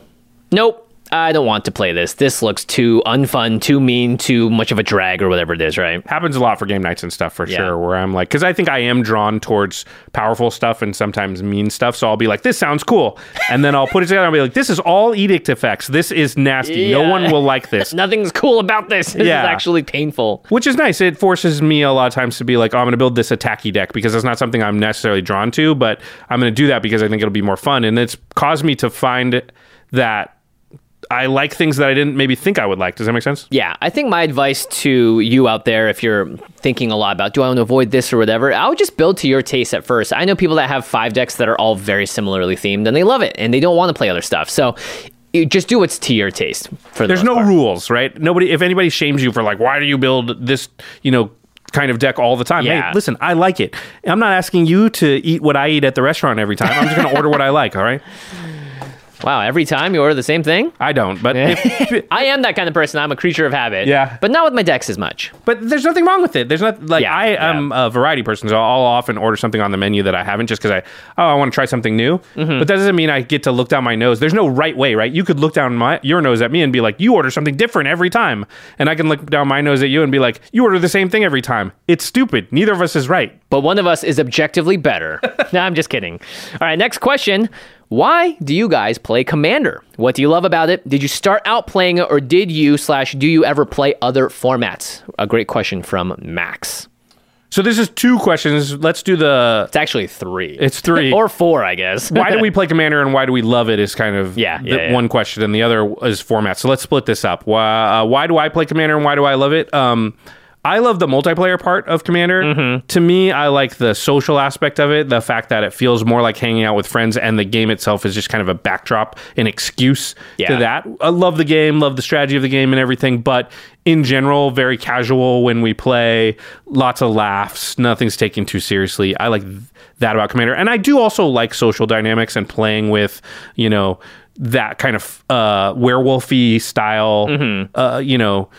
nope. I don't want to play this. This looks too unfun, too mean, too much of a drag, or whatever it is, right? Happens a lot for Game Knights and stuff for Yeah. sure, where I'm like, because I think I am drawn towards powerful stuff and sometimes mean stuff. So I'll be like, this sounds cool. And then I'll put it together and I'll be like, this is all edict effects. This is nasty. No one will like this. Nothing's cool about this. This Yeah. is actually painful. Which is nice. It forces me a lot of times to be like, oh, I'm going to build this attacky deck because it's not something I'm necessarily drawn to, but I'm going to do that because I think it'll be more fun. And it's caused me to find that I like things that I didn't maybe think I would like. Does that make sense? Yeah, I think my advice to you out there, if you're thinking a lot about do I want to avoid this or whatever, I would just build to your taste at first. I know people that have five decks that are all very similarly themed and they love it and they don't want to play other stuff. So you just do what's to your taste. For the There's no part. rules, right? Nobody, if anybody shames you for like, why do you build this, you know, kind of deck all the time? Yeah. Hey, listen, I like it. I'm not asking you to eat what I eat at the restaurant every time. I'm just going to order what I like, all right? Wow, every time you order the same thing? I don't, but if, I am that kind of person. I'm a creature of habit. Yeah. But not with my decks as much. but there's nothing wrong with it. There's not like Yeah, I yeah. am a variety person, so I'll often order something on the menu that I haven't just because I oh I want to try something new. Mm-hmm. But that doesn't mean I get to look down my nose. There's no right way, right? You could look down my your nose at me and be like, you order something different every time, and I can look down my nose at you and be like, you order the same thing every time. It's stupid. Neither of us is right. But one of us is objectively better. no, I'm just kidding. All right, next question. Why do you guys play Commander? What do you love about it? Did you start out playing it or did you slash do you ever play other formats? A great question from Max. So this is two questions. Let's do the It's actually three. It's three. or four, I guess. why do we play Commander and why do we love it is kind of Yeah, yeah, yeah. one question, and the other is format. So let's split this up. Why, uh, why do I play Commander and why do I love it? Um, I love the multiplayer part of Commander. Mm-hmm. To me, I like the social aspect of it, the fact that it feels more like hanging out with friends, and the game itself is just kind of a backdrop, an excuse Yeah. to that. I love the game, love the strategy of the game and everything, but in general, very casual when we play, lots of laughs, nothing's taken too seriously. I like th- that about Commander. And I do also like social dynamics and playing with, you know, that kind of uh, werewolfy style, Mm-hmm. uh, you know,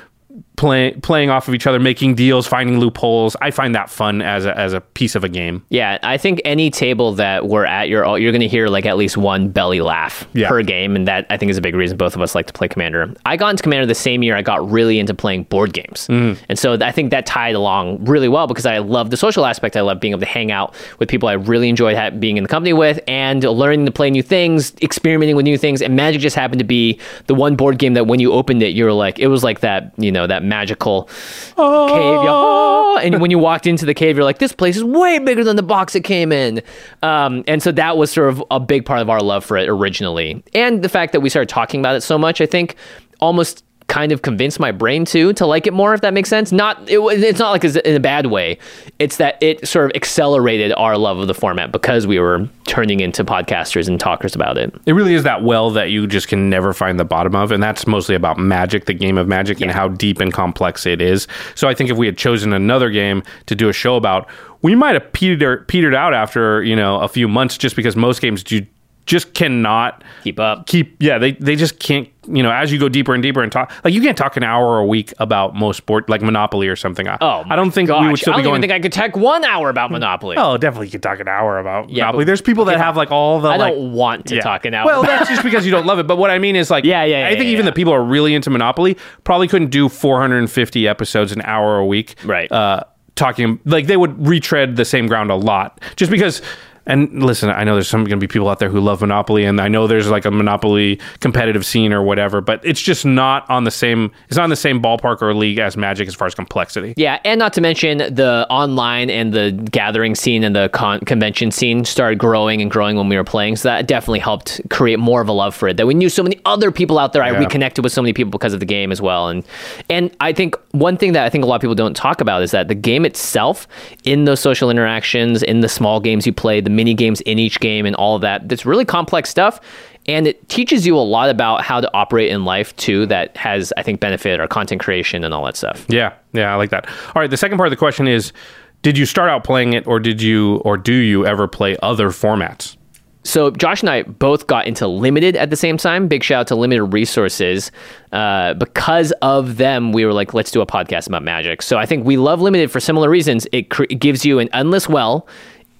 play, playing off of each other, making deals, finding loopholes. I find that fun as a, as a piece of a game. Yeah, I think any table that we're at, you're all, you're going to hear like at least one belly laugh Yeah. per game, and that I think is a big reason both of us like to play Commander. I got into Commander the same year I got really into playing board games, Mm-hmm. and so I think that tied along really well because I love the social aspect. I love being able to hang out with people I really enjoyed ha- being in the company with, and learning to play new things, experimenting with new things. And Magic just happened to be the one board game that when you opened it, you were like, it was like that, you know, that magical cave. You're, "Oh," and when you walked into the cave, you're like, this place is way bigger than the box it came in. Um, and so that was sort of a big part of our love for it originally. And the fact that we started talking about it so much, I think almost kind of convinced my brain too to like it more if that makes sense. Not it, it's not like it's in a bad way. It's that it sort of accelerated our love of the format because we were turning into podcasters and talkers about it. It really is that well that you just can never find the bottom of, and that's mostly about Magic, the game of Magic, and how deep and complex it is. So I think if we had chosen another game to do a show about, we might have petered petered out after you know a few months, just because most games you just cannot keep up keep. Yeah, they they just can't. You know, as you go deeper and deeper and talk, like you can't talk an hour a week about most sport, like Monopoly or something. I- oh I don't think gosh. we would still I be don't going. even think I could talk one hour about Monopoly Oh, definitely you could talk an hour about Yeah, Monopoly. There's people that have like all the I like don't want to yeah. talk an hour Well, that's just because you don't love it. But what I mean is like, Yeah, yeah, I think yeah, even yeah. the people who are really into Monopoly probably couldn't do 450 episodes an hour a week. Right. Uh, talking like they would retread the same ground a lot just because. And listen, I know there's some going to be people out there who love Monopoly, and I know there's like a Monopoly competitive scene or whatever, but it's just not on the same. It's not in the same ballpark or league as Magic as far as complexity. Yeah, and not to mention the online and the gathering scene and the con- convention scene started growing and growing when we were playing. So that definitely helped create more of a love for it. That we knew so many other people out there. I reconnected with so many people because of the game as well. And and I think one thing that I think a lot of people don't talk about is that the game itself, in those social interactions, in the small games you play, the mini games in each game, and all of that, that's really complex stuff. And it teaches you a lot about how to operate in life too. That has, I think, benefited our content creation and all that stuff. Yeah, yeah, I like that. All right, the second part of the question is did you start out playing it or did you or do you ever play other formats? So Josh and I both got into limited at the same time. Big shout out to limited resources. Uh, because of them, we were like, let's do a podcast about magic. So I think we love limited for similar reasons. It, cr- it gives you an endless well.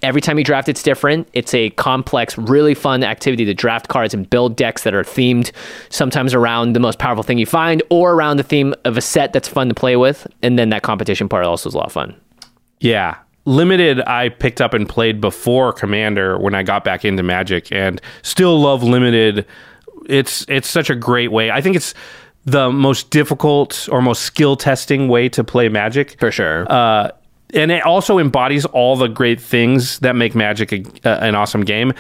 Every time you draft, it's different. It's a complex, really fun activity to draft cards and build decks that are themed, sometimes around the most powerful thing you find, or around the theme of a set that's fun to play with. And then that competition part also is a lot of fun. Yeah. Limited, I picked up and played before Commander when I got back into Magic, and still love Limited. It's it's such a great way. I think it's the most difficult or most skill testing way to play Magic For sure. Uh, and it also embodies all the great things that make Magic a, an awesome game.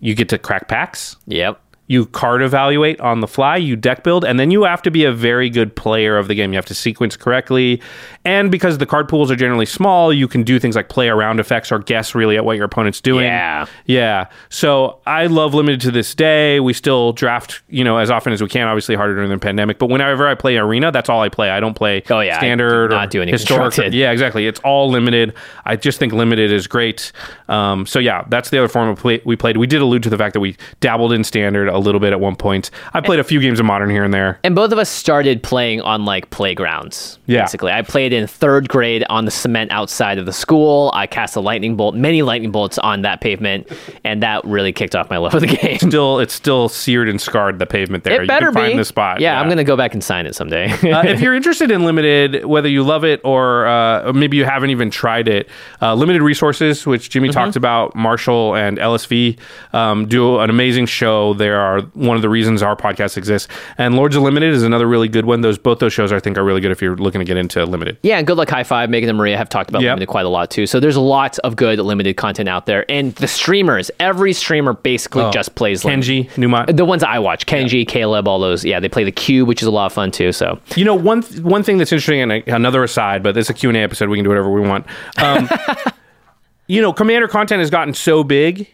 You get to crack packs. yep. you card evaluate on the fly, you deck build, and then you have to be a very good player of the game. You have to sequence correctly. And because the card pools are generally small, you can do things like play around effects or guess really at what your opponent's doing. Yeah. Yeah. So I love limited to this day. We still draft, you know, as often as we can, obviously harder during the pandemic. But whenever I play arena, that's all I play. I don't play Oh, yeah, I standard do not or do any historic. constructed. Yeah, exactly. It's all limited. I just think limited is great. Um, so yeah, that's the other form of play we played. We did allude to the fact that we dabbled in standard a little bit at one point. I played a few games of Modern here and there. And both of us started playing on like playgrounds. Yeah. Basically, I played in third grade on the cement outside of the school. I cast a lightning bolt, many lightning bolts on that pavement, and that really kicked off my love of the game. Still, it's still seared and scarred the pavement there. It better you can find be the spot. Yeah, I'm gonna go back and sign it someday. uh, if you're interested in limited, whether you love it or, uh, or maybe you haven't even tried it, uh, limited resources, which Jimmy Mm-hmm. talked about, Marshall and LSV um, do an amazing show. They are one of the reasons our podcast exists. And Lords of Limited is another really good one. Those both those shows I think are really good if you're looking to get into limited. Yeah, and good luck high five. Megan and Maria have talked about Yep. limited quite a lot too. So there's lots of good limited content out there. And the streamers, every streamer basically just plays limited. Kenji, Numot. The ones I watch, Kenji, Caleb, all those. Yeah, they play the cube, which is a lot of fun too. So You know, one th- one thing that's interesting, and another aside, but this is a Q&A episode. We can do whatever we want. Um, you know, Commander content has gotten so big.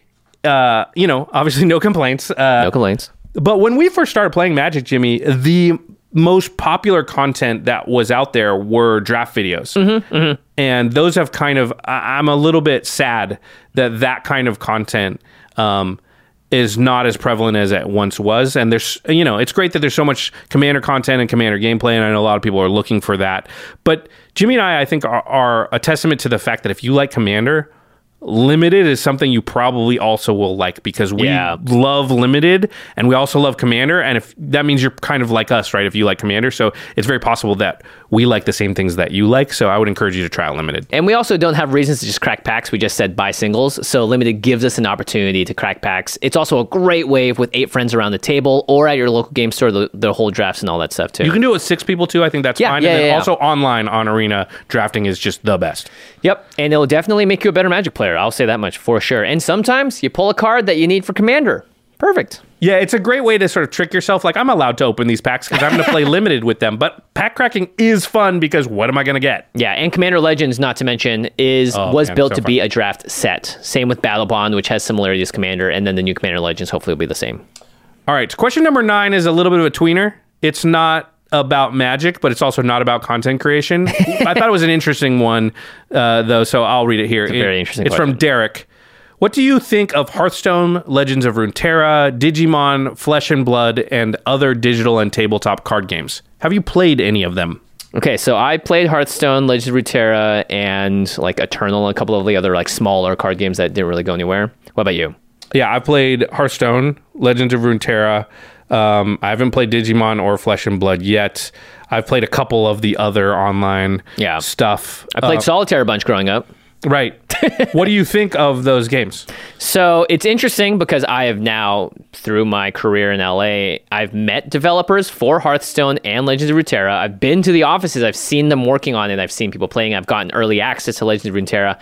Uh, you know, obviously no complaints. Uh, no complaints. But when we first started playing Magic, Jimmy, the most popular content that was out there were draft videos, and those have kind of. I- I'm a little bit sad that that kind of content. Um, is not as prevalent as it once was and there's you know it's great that there's so much commander content and commander gameplay and i know a lot of people are looking for that but jimmy and i i think are, are a testament to the fact that if you like commander limited is something you probably also will like because we Yeah. love limited and we also love commander and if that means you're kind of like us right if you like commander so it's very possible that we like the same things that you like so i would encourage you to try limited And we also don't have reasons to just crack packs. We just said buy singles. So limited gives us an opportunity to crack packs. It's also a great way with eight friends around the table or at your local game store, the, the whole drafts and all that stuff too. you can do it with six people too i think that's Yeah, fine yeah, and then yeah, yeah. also online on arena drafting is just the best Yep, and it'll definitely make you a better Magic player. I'll say that much for sure. And sometimes you pull a card that you need for Commander. Perfect. Yeah, it's a great way to sort of trick yourself. Like, I'm allowed to open these packs because I'm going to play limited with them. But pack cracking is fun because what am I going to get? Yeah, and Commander Legends, not to mention, is Oh, was man, built so to fun. be a draft set. Same with Battlebond, which has similarities to Commander, and then the new Commander Legends hopefully will be the same. All right, question number nine is a little bit of a tweener. It's not about magic, but it's also not about content creation. I thought it was an interesting one, uh, though, so I'll read it here. It's very interesting It's from. Derek. What do you think of Hearthstone, Legends of Runeterra, Digimon, Flesh and Blood, and other digital and tabletop card games? Have you played any of them? Okay, so I played Hearthstone, Legends of Runeterra, and like Eternal, and a couple of the other like smaller card games that didn't really go anywhere. What about you? Yeah, I played Hearthstone, Legends of Runeterra. Um, I haven't played Digimon or Flesh and Blood yet. I've played a couple of the other online Yeah. stuff. I played Solitaire a bunch growing up. Right. what do you think of those games? So it's interesting because I have now, through my career in LA, I've met developers for Hearthstone and Legends of Runeterra. I've been to the offices, I've seen them working on it, I've seen people playing. I've gotten early access to Legends of Runeterra.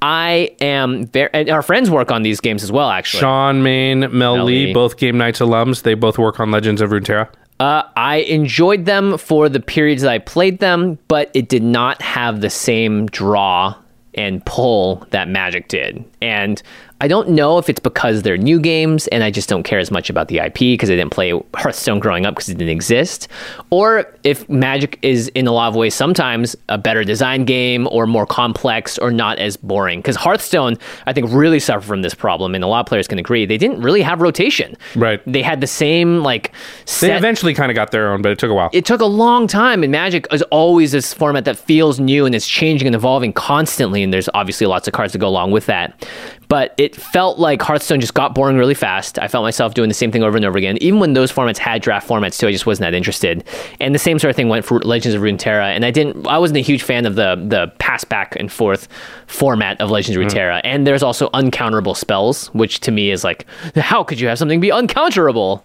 I am very, and our friends work on these games as well. Actually, Sean Main, Mel, Mel Lee, Lee. both Game Knights alums. They both work on Legends of Runeterra. Uh, I enjoyed them for the periods that I played them, but it did not have the same draw and pull that Magic did. And I don't know if it's because they're new games and I just don't care as much about the IP because I didn't play Hearthstone growing up because it didn't exist, or if Magic is in a lot of ways sometimes a better design game or more complex or not as boring. Because Hearthstone, I think, really suffered from this problem, and a lot of players can agree. They didn't really have rotation. Right. They had the same like They eventually kind of got their own, but it took a while. it took a long time and magic is always this format that feels new and is changing and evolving constantly and there's obviously lots of cards to go along with that but it felt like hearthstone just got boring really fast. I felt myself doing the same thing over and over again. Even when those formats had draft formats too i just wasn't that interested. And the same sort of thing went for legends of runeterra and i didn't i wasn't a huge fan of the the pass back and forth format of legends of mm-hmm. runeterra. And there's also uncounterable spells which to me is like how could you have something be uncounterable?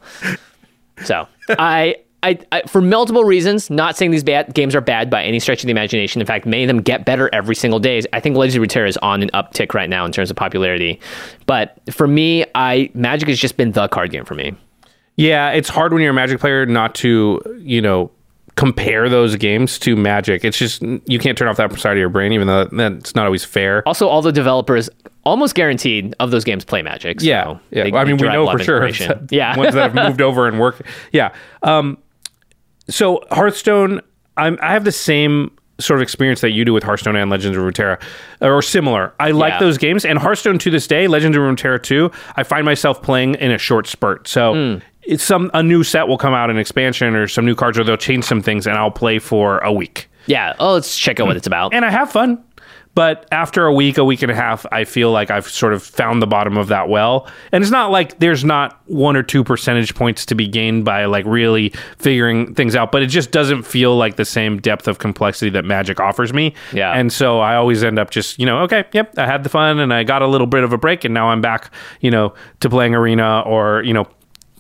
So I, I, I, for multiple reasons, not saying these bad games are bad by any stretch of the imagination. In fact, many of them get better every single day. I think Legends of Runeterra is on an uptick right now in terms of popularity. But for me, I Magic has just been the card game for me. Yeah, it's hard when you're a Magic player not to, you know, compare those games to Magic. It's just you can't turn off that side of your brain, even though that's not always fair. Also, all the developers almost guaranteed of those games play Magic. so Yeah, yeah. they- I mean, we know for sure. Yeah, ones that have moved over and work. Yeah. Um, so Hearthstone, I'm, I have the same sort of experience that you do with Hearthstone and Legends of Runeterra, or similar. I like Yeah. those games, and Hearthstone to this day, Legends of Runeterra 2, I find myself playing in a short spurt. So Hmm. it's some a new set will come out, an expansion or some new cards, or they'll change some things, and I'll play for a week, Yeah. Oh, let's check out what it's about. and I have fun. But after a week, a week and a half, I feel like I've sort of found the bottom of that well. And it's not like there's not one or two percentage points to be gained by like really figuring things out, but it just doesn't feel like the same depth of complexity that Magic offers me. Yeah. And so I always end up just, you know, okay, yep, I had the fun and I got a little bit of a break and now I'm back, you know, to playing Arena or, you know,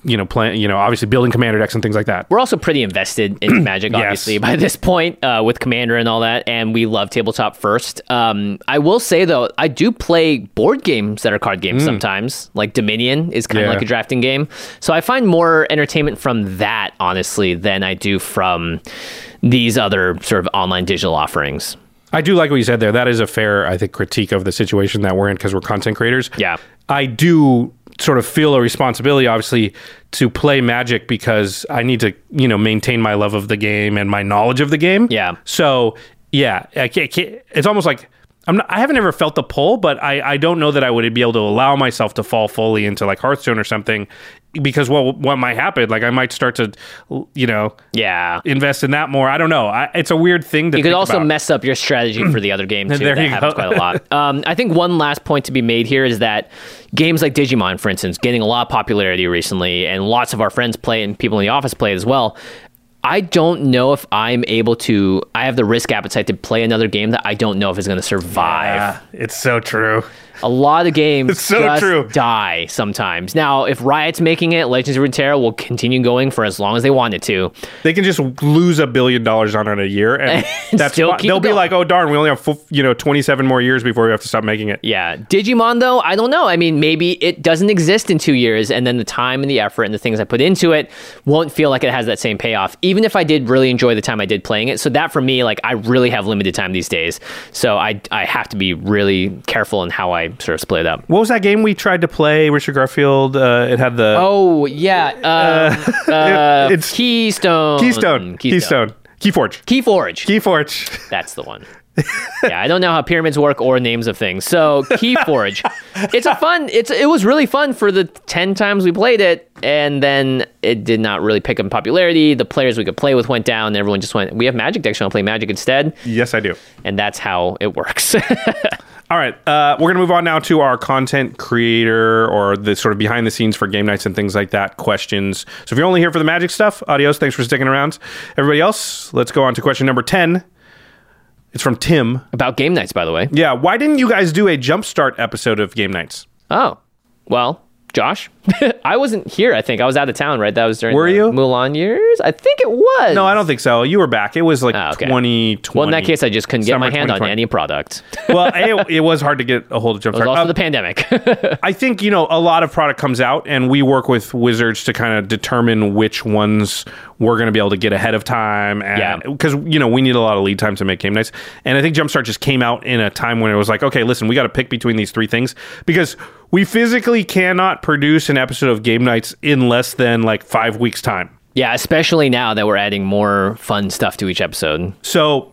you know, playing, you know, obviously building commander decks and things like that. We're also pretty invested in Magic, Yes. obviously, by this point, uh, with Commander and all that, and we love tabletop first. Um, I will say, though, I do play board games that are card games sometimes. Like Dominion is kind of. Yeah. like a drafting game. So I find more entertainment from that, honestly, than I do from these other sort of online digital offerings. I do like what you said there. That is a fair, I think, critique of the situation that we're in because we're content creators. Yeah. I do sort of feel a responsibility, obviously, to play Magic because I need to, you know, maintain my love of the game and my knowledge of the game. Yeah. So yeah, I can't, can't- it's almost like not, I haven't ever felt the pull, but I, I don't know that I would be able to allow myself to fall fully into like Hearthstone or something because what what might happen? Like I might start to, you know, Yeah. invest in that more. I don't know. I, it's a weird thing to. You could also about. mess up your strategy for the other game too. There that you happens quite a lot. Um, I think one last point to be made here is that games like Digimon, for instance, getting a lot of popularity recently, and lots of our friends play and people in the office play it as well. I don't know if I'm able to. I have the risk appetite to play another game that I don't know if is going to survive. Yeah, it's so true. A lot of games so just true. die sometimes. Now, if Riot's making it, Legends of Runeterra will continue going for as long as they want it to. They can just lose a billion dollars on it a year, and that's Still keep they'll be going. like, "Oh darn, we only have fu- you know twenty seven more years before we have to stop making it." Yeah. Digimon, though, I don't know. I mean, maybe it doesn't exist in two years, and then the time and the effort and the things I put into it won't feel like it has that same payoff, even if I did really enjoy the time I did playing it. So, that for me, like, I really have limited time these days. So, I, I have to be really careful in how I sort of split it up. What was that game we tried to play? Richard Garfield. Uh, it had the Oh, yeah. Um, uh, it's- Keystone. Keystone. Keystone. Keyforge. Keyforge. Keyforge. That's the one. yeah, I don't know how pyramids work or names of things. So Keyforge, it's a fun. It's it was really fun for the ten times we played it, and then it did not really pick up in popularity. The players we could play with went down. And everyone just went. We have Magic decks. Want to play Magic instead? yes, I do. And that's how it works. All right, uh, we're going to move on now to our content creator or the sort of behind the scenes for game nights and things like that questions. So if you're only here for the magic stuff, adios. Thanks for sticking around. Everybody else, let's go on to question number 10. It's from Tim. About game nights, by the way. Yeah, why didn't you guys do a jumpstart episode of game nights? Oh, well, Josh, I wasn't here. I think I was out of town. Right, that was during Were the you? Mulan years. I think it was. No, I don't think so. You were back. It was like Oh, okay. 2020. Well, in that case, I just couldn't get my hand on any product. well, A, it was hard to get a hold of It was jumpstart. also Uh, the pandemic. I think you know a lot of product comes out, and we work with wizards to kind of determine which ones we're going to be able to get ahead of time, Yeah. because you know we need a lot of lead time to make game nights. And I think Jumpstart just came out in a time when it was like, okay, listen, we got to pick between these three things because we physically cannot produce an episode of game nights in less than like five weeks time. Yeah, especially now that we're adding more fun stuff to each episode. So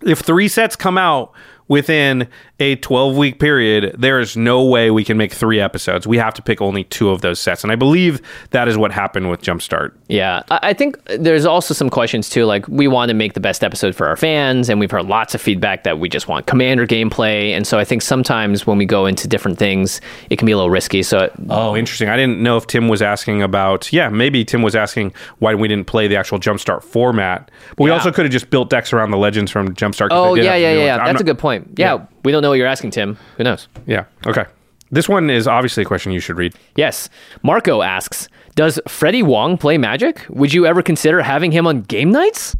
if three sets come out within a 12 week period, there is no way we can make three episodes. We have to pick only two of those sets. And I believe that is what happened with Jumpstart. Yeah, I think there's also some questions too. Like, we want to make the best episode for our fans, and we've heard lots of feedback that we just want commander gameplay. And so I think sometimes when we go into different things, it can be a little risky. So Oh, interesting. I didn't know if Tim was asking about, yeah, maybe Tim was asking why we didn't play the actual Jumpstart format. But we Yeah. also could have just built decks around the legends from Jumpstart. Oh yeah, yeah, yeah. That's not- a good point. Yeah, Yeah. we don't know what you're asking, Tim. Who knows? Yeah. Okay. This one is obviously a question you should read. Yes. Marco asks, "Does Freddie Wong play Magic? Would you ever consider having him on game nights?"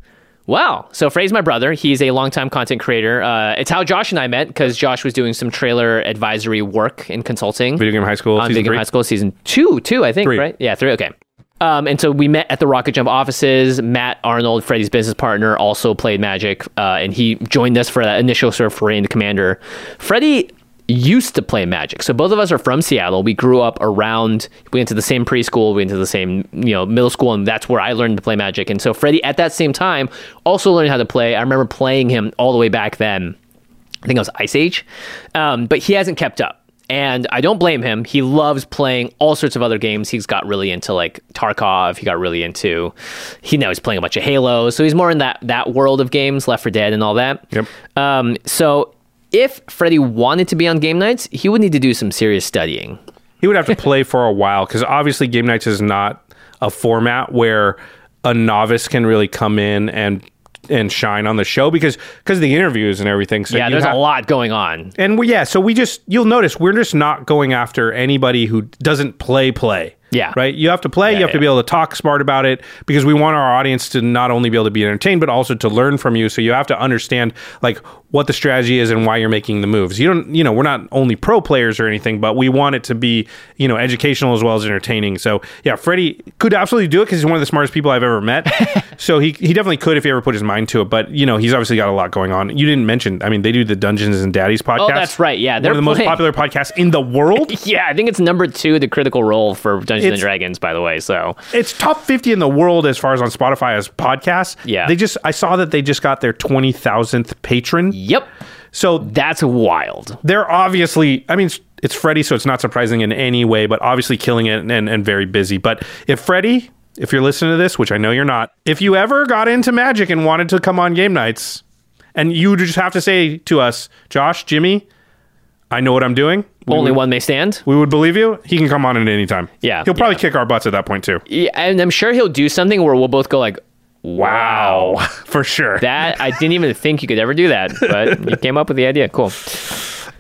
Wow. So Freddie's my brother. He's a longtime content creator. Uh, it's how Josh and I met because Josh was doing some trailer advisory work and consulting Video Game High School, on season Big Game three? High School season two, two I think, Three. right? Yeah, three. Okay. Um, and so we met at the Rocket Jump offices. Matt Arnold, Freddie's business partner, also played Magic, uh, and he joined us for that initial sort of foray into Commander. Freddie used to play Magic. So both of us are from Seattle. We grew up around. We went to the same preschool. We went to the same you know middle school, and that's where I learned to play Magic. And so Freddie, at that same time, also learned how to play. I remember playing him all the way back then. I think it was Ice Age, um, but he hasn't kept up. And I don't blame him. He loves playing all sorts of other games. He's got really into like Tarkov. He got really into. He now he's playing a bunch of Halo. So he's more in that that world of games, Left 4 Dead and all that. Yep. Um, so if Freddie wanted to be on game nights, he would need to do some serious studying. He would have to play for a while because obviously game nights is not a format where a novice can really come in and and shine on the show because because the interviews and everything. So yeah, there's have- a lot going on. And we, yeah, so we just you'll notice we're just not going after anybody who doesn't play play. Yeah. Right? You have to play, you have to be able to talk smart about it because we want our audience to not only be able to be entertained but also to learn from you. So you have to understand like what the strategy is and why you're making the moves. You don't, you know, we're not only pro players or anything, but we want it to be, you know, educational as well as entertaining. So, yeah, Freddie could absolutely do it because he's one of the smartest people I've ever met. so he, he definitely could if he ever put his mind to it. But, you know, he's obviously got a lot going on. You didn't mention, I mean, they do the Dungeons and Daddies oh, podcast. Oh, that's right. Yeah, they're of the most popular podcasts in the world. Yeah, I think it's number two, the critical role for Dungeons and Dragons, by the way. So It's top 50 in the world as far as on Spotify as podcasts. Yeah. They just, I saw that they just got their 20,000th patron. Yep, So that's wild. they're obviously, I mean, it's Freddie, so it's not surprising in any way, but obviously killing it and, and very busy. But if Freddie, if you're listening to this, which I know you're not, if you ever got into magic and wanted to come on game nights, and you just have to say to us, Josh, Jimmy, I know what I'm doing. We Only would, one may stand. We would believe you. He can come on at any time. Yeah, He'll probably yeah. kick our butts at that point too. Yeah, and I'm sure he'll do something where we'll both go like, Wow. For sure. That I didn't even think you could ever do that, but you came up with the idea. Cool.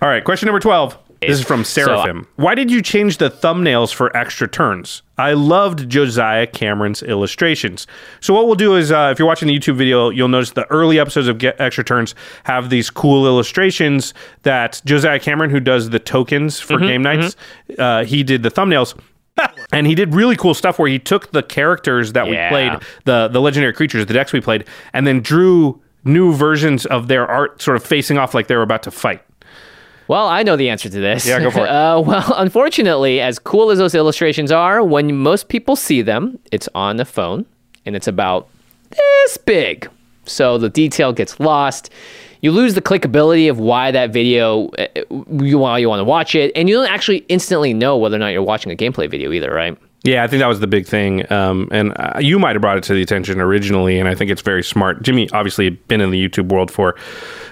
All right, question number 12. This is from Seraphim. Why did you change the thumbnails for extra turns? I loved Josiah Cameron's illustrations. So, what we'll do is, uh, if you're watching the YouTube video, you'll notice the early episodes of Get Extra Turns have these cool illustrations that Josiah Cameron, who does the tokens for game nights, uh, he did the thumbnails. And he did really cool stuff where he took the characters that Yeah. we played, the the legendary creatures, the decks we played, and then drew new versions of their art sort of facing off like they were about to fight. Well, I know the answer to this. Yeah, go for it. Uh, well, unfortunately, as cool as those illustrations are, when most people see them, it's on the phone and it's about this big. So the detail gets lost. You lose the clickability of why that video, uh, you why you want to watch it, and you don't actually instantly know whether or not you're watching a gameplay video either, right? Yeah, I think that was the big thing. Um, and uh, you might have brought it to the attention originally, and I think it's very smart. Jimmy obviously had been in the YouTube world for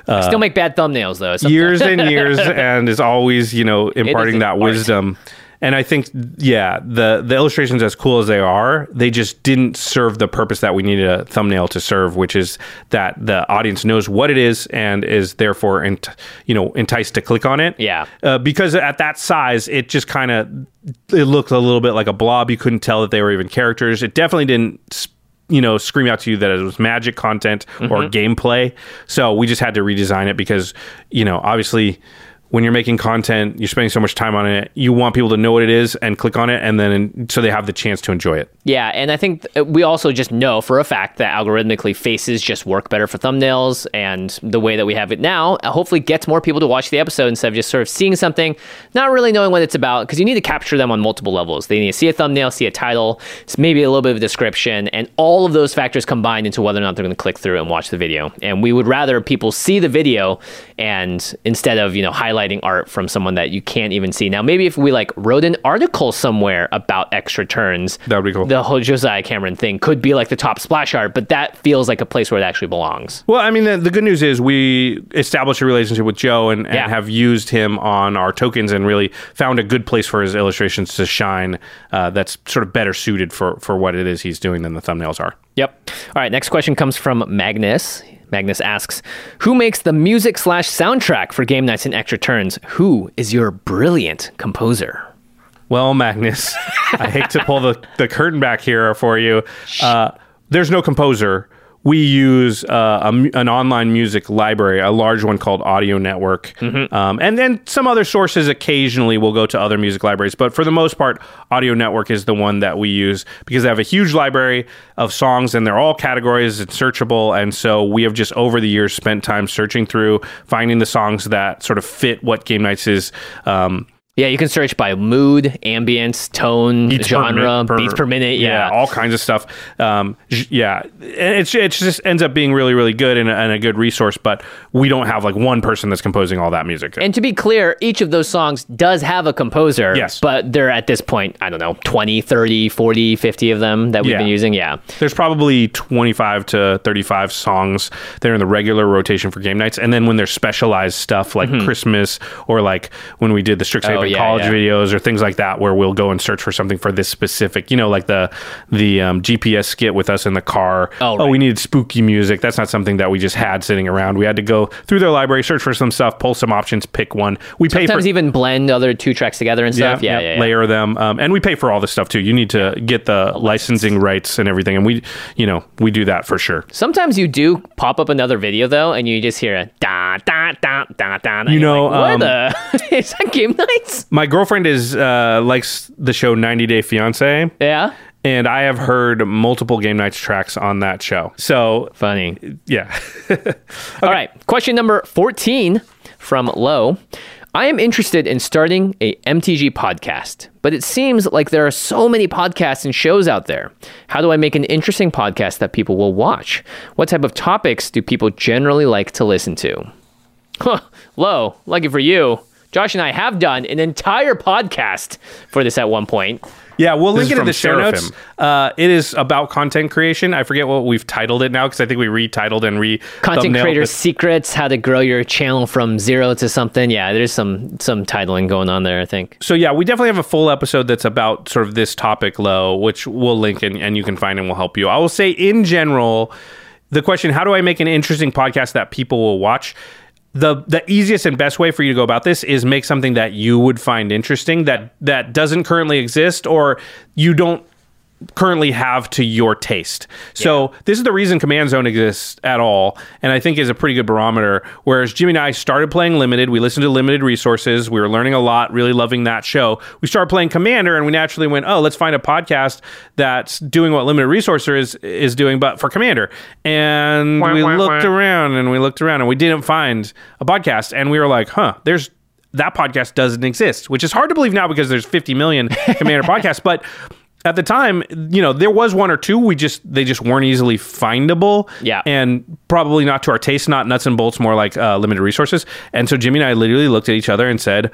Still make bad thumbnails though. sometimes. years and years, and is always, you know, imparting that art. wisdom. And I think, yeah, the the illustrations, as cool as they are, they just didn't serve the purpose that we needed a thumbnail to serve, which is that the audience knows what it is and is therefore, ent- you know, enticed to click on it. Yeah. uh, because at that size, it just kind of it looked a little bit like a blob. You couldn't tell that they were even characters. It definitely didn't. You know, scream out to you that it was magic content or gameplay. So we just had to redesign it because, you know, obviously when you're making content, you're spending so much time on it. You want people to know what it is and click on it, and then so they have the chance to enjoy it. Yeah, and I think th- we also just know for a fact that algorithmically faces just work better for thumbnails, and the way that we have it now uh, hopefully gets more people to watch the episode instead of just sort of seeing something, not really knowing what it's about, because you need to capture them on multiple levels. They need to see a thumbnail, see a title, maybe a little bit of a description, and all of those factors combined into whether or not they're going to click through and watch the video. And we would rather people see the video and instead of you know highlighting art from someone that you can't even see. Now maybe if we like wrote an article somewhere about extra turns, That would be cool. the whole Josiah Cameron thing could be like the top splash art, but that feels like a place where it actually belongs. Well, I mean, the, the good news is we established a relationship with Joe and, and Yeah. have used him on our tokens and really found a good place for his illustrations to shine. Uh, that's sort of better suited for for what it is he's doing than the thumbnails are. Yep. All right. Next question comes from Magnus. Magnus asks, "Who makes the music slash soundtrack for game nights and extra turns? Who is your brilliant composer?" Well, Magnus, I hate to pull the, the curtain back here for you. Uh, there's no composer. We use uh, a an online music library, a large one called Audio Network, um, and then some other sources occasionally will go to other music libraries. But for the most part, Audio Network is the one that we use because they have a huge library of songs and they're all categories. and searchable, and so we have just over the years spent time searching through, finding the songs that sort of fit what Game Nights is. Um, Yeah, you can search by mood, ambience, tone, beats genre, per- beats per minute. Yeah. all kinds of stuff. Um, yeah, And it's it just ends up being really really good and a, and a good resource. But we don't have like one person that's composing all that music. And to be clear, each of those songs does have a composer. Yes. But they're at this point, I don't know, 20, 30, 40, 50 of them that we've Yeah. been using. Yeah. There's probably 25 to 35 songs that are in the regular rotation for game nights, and then when there's specialized stuff like Christmas or like when we did the Strixhaven Mm-hmm. Oh, yeah, college yeah. videos or things like that, where we'll go and search for something for this specific, you know, like the the um, GPS skit with us in the car. Oh, we needed spooky music. That's not something that we just had sitting around. We had to go through their library, search for some stuff, pull some options, pick one. We pay for Sometimes even blend other two tracks together and stuff. Yeah, yeah, yeah. layer them, um, and we pay for all this stuff too. You need to get the licensing rights and everything, and we, you know, we do that for sure. Sometimes you do pop up another video though, and you just hear a da da da da da. You know, like, what um, the? is that Game Nights? My girlfriend is uh, likes the show 90 Day Fiance, Yeah. and I have heard multiple Game Nights tracks on that show. So Funny. yeah, All right. Question number 14 from Low. I am interested in starting a MTG podcast, but it seems like there are so many podcasts and shows out there. How do I make an interesting podcast that people will watch? What type of topics do people generally like to listen to? Huh, Low, lucky for you. Josh and I have done an entire podcast for this at one point. yeah. We'll link This is it in the show notes. Uh, it is about content creation. I forget what we've titled it now because I think we retitled and re Content creator secrets, how to grow your channel from zero to something. Yeah, there's some some titling going on there, I think. So yeah, we definitely have a full episode that's about sort of this topic, low, which we'll link and, and you can find and will help you. I will say in general, the question, how do I make an interesting podcast that people will watch? The the easiest and best way for you to go about this is make something that you would find interesting that that doesn't currently exist or you don't currently have to your taste. So this is the reason Command Zone exists at all, and I think is a pretty good barometer. Whereas Jimmy and I started playing limited, we listened to limited resources, we were learning a lot, really loving that show. We started playing Commander, and we naturally went, oh, let's find a podcast that's doing what limited resources is is doing, but for Commander. And we looked around and we looked around and we didn't find a podcast, and we were like, huh, there's that podcast doesn't exist, which is hard to believe now because there's 50 million Commander podcasts, but at the time, you know, there was one or two. We just they just weren't easily findable. Yeah. and probably not to our taste. Not nuts and bolts, more like uh, limited resources. And so Jimmy and I literally looked at each other and said,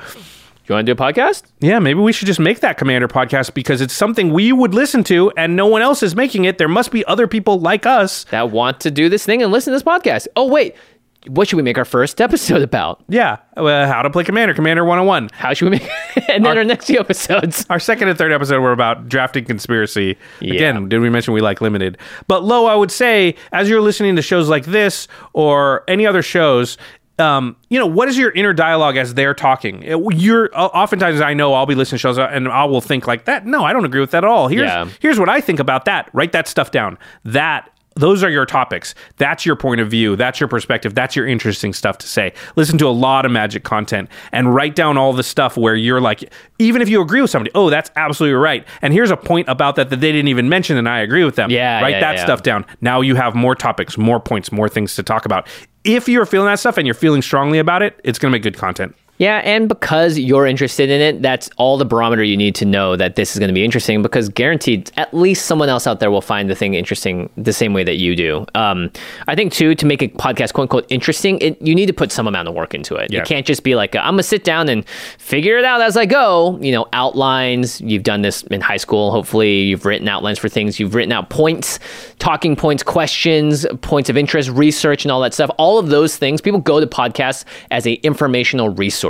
You want to do a podcast? "Yeah, maybe we should just make that Commander podcast because it's something we would listen to, and no one else is making it. There must be other people like us." That want to do this thing and listen to this podcast. Oh wait, what should we make our first episode about? Yeah, uh, how to play Commander, Commander 101. How should we make and then our, next few episodes? Our second and third episode were about drafting conspiracy. Yeah. Again, did we mention we like limited? But low, I would say, as you're listening to shows like this or any other shows, um, you know, what is your inner dialogue as they're talking? It- You're oftentimes I know I'll be listening to shows and I will think like that. No, I don't agree with that at all. Here's Yeah. here's what I think about that. Write that stuff down. That those are your topics. That's your point of view. That's your perspective. That's your interesting stuff to say. Listen to a lot of magic content and write down all the stuff where you're like, even if you agree with somebody, oh, that's absolutely right. And here's a point about that that they didn't even mention, and I agree with them. Yeah, write yeah, that yeah. stuff down. Now you have more topics, more points, more things to talk about. If you're feeling that stuff and you're feeling strongly about it, it's going to make good content. Yeah, and because you're interested in it, that's all the barometer you need to know that this is going to be interesting. Because guaranteed, at least someone else out there will find the thing interesting the same way that you do. Um, I think too to make a podcast quote unquote interesting, it, you need to put some amount of work into it. Yeah. You can't just be like, I'm gonna sit down and figure it out as I go. You know, outlines. You've done this in high school. Hopefully, you've written outlines for things. You've written out points, talking points, questions, points of interest, research, and all that stuff. All of those things. People go to podcasts as a informational resource,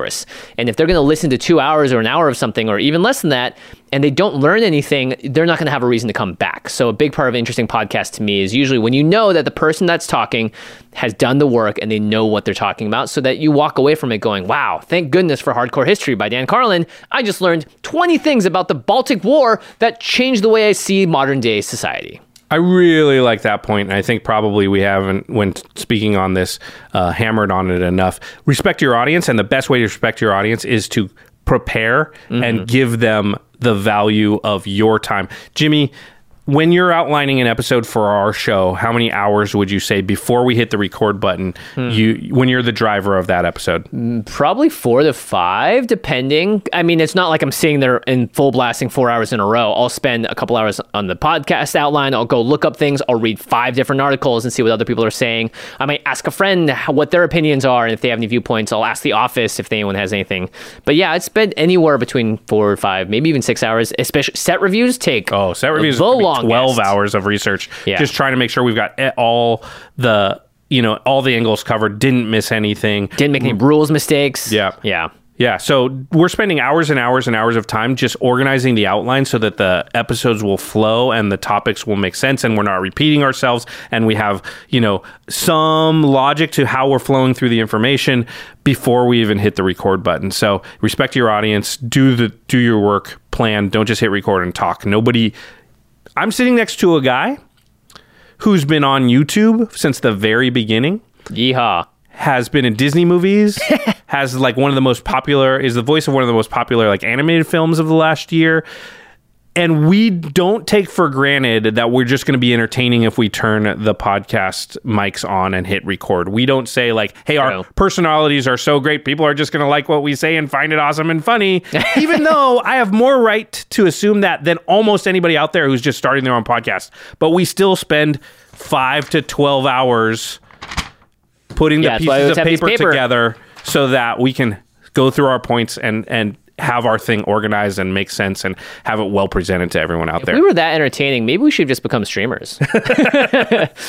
and if they're going to listen to two hours or an hour of something, or even less than that, and they don't learn anything, they're not going to have a reason to come back. So, a big part of interesting podcast to me is usually when you know that the person that's talking has done the work and they know what they're talking about, so that you walk away from it going, wow, thank goodness for Hardcore History by Dan Carlin. I just learned 20 things about the Baltic War that changed the way I see modern day society. I really like that point, and I think probably we haven't, when speaking on this, uh, hammered on it enough. Respect your audience, and the best way to respect your audience is to prepare and give them the value of your time. Jimmy, when you're outlining an episode for our show, how many hours would you say before we hit the record button? Hmm. You when you're the driver of that episode. Mm, probably four to five, depending. I mean, it's not like I'm sitting there in full blasting four hours in a row. I'll spend a couple hours on the podcast outline. I'll go look up things. I'll read five different articles and see what other people are saying. I might ask a friend what their opinions are, and if they have any viewpoints, I'll ask the office if anyone has anything. But yeah, it's been anywhere between four or five, maybe even six hours. Especially set reviews take Oh, set reviews could be longest. 12 hours of research. Yeah. Just trying to make sure we've got all the, you know, all the angles covered, didn't miss anything. Didn't make any mm. rules mistakes. Yeah. yeah. Yeah, so we're spending hours and hours and hours of time just organizing the outline so that the episodes will flow and the topics will make sense and we're not repeating ourselves and we have, you know, some logic to how we're flowing through the information before we even hit the record button. So, respect your audience, do the do your work, plan, don't just hit record and talk. Nobody I'm sitting next to a guy who's been on YouTube since the very beginning Yeehaw. has been in Disney movies, has like one of the most popular, is the voice of one of the most popular like animated films of the last year. And we don't take for granted that we're just going to be entertaining if we turn the podcast mics on and hit record. We don't say like, "Hey, our No. personalities are so great, people are just going to like what we say and find it awesome and funny." Even though I have more right to assume that than almost anybody out there who's just starting their own podcast. But we still spend 5 to 12 hours putting Yeah, the that's why I pieces of paper, paper. together so that we can go through our points and and have our thing organized and make sense and have it well presented to everyone out there. If there. we were that entertaining, maybe we should just become streamers.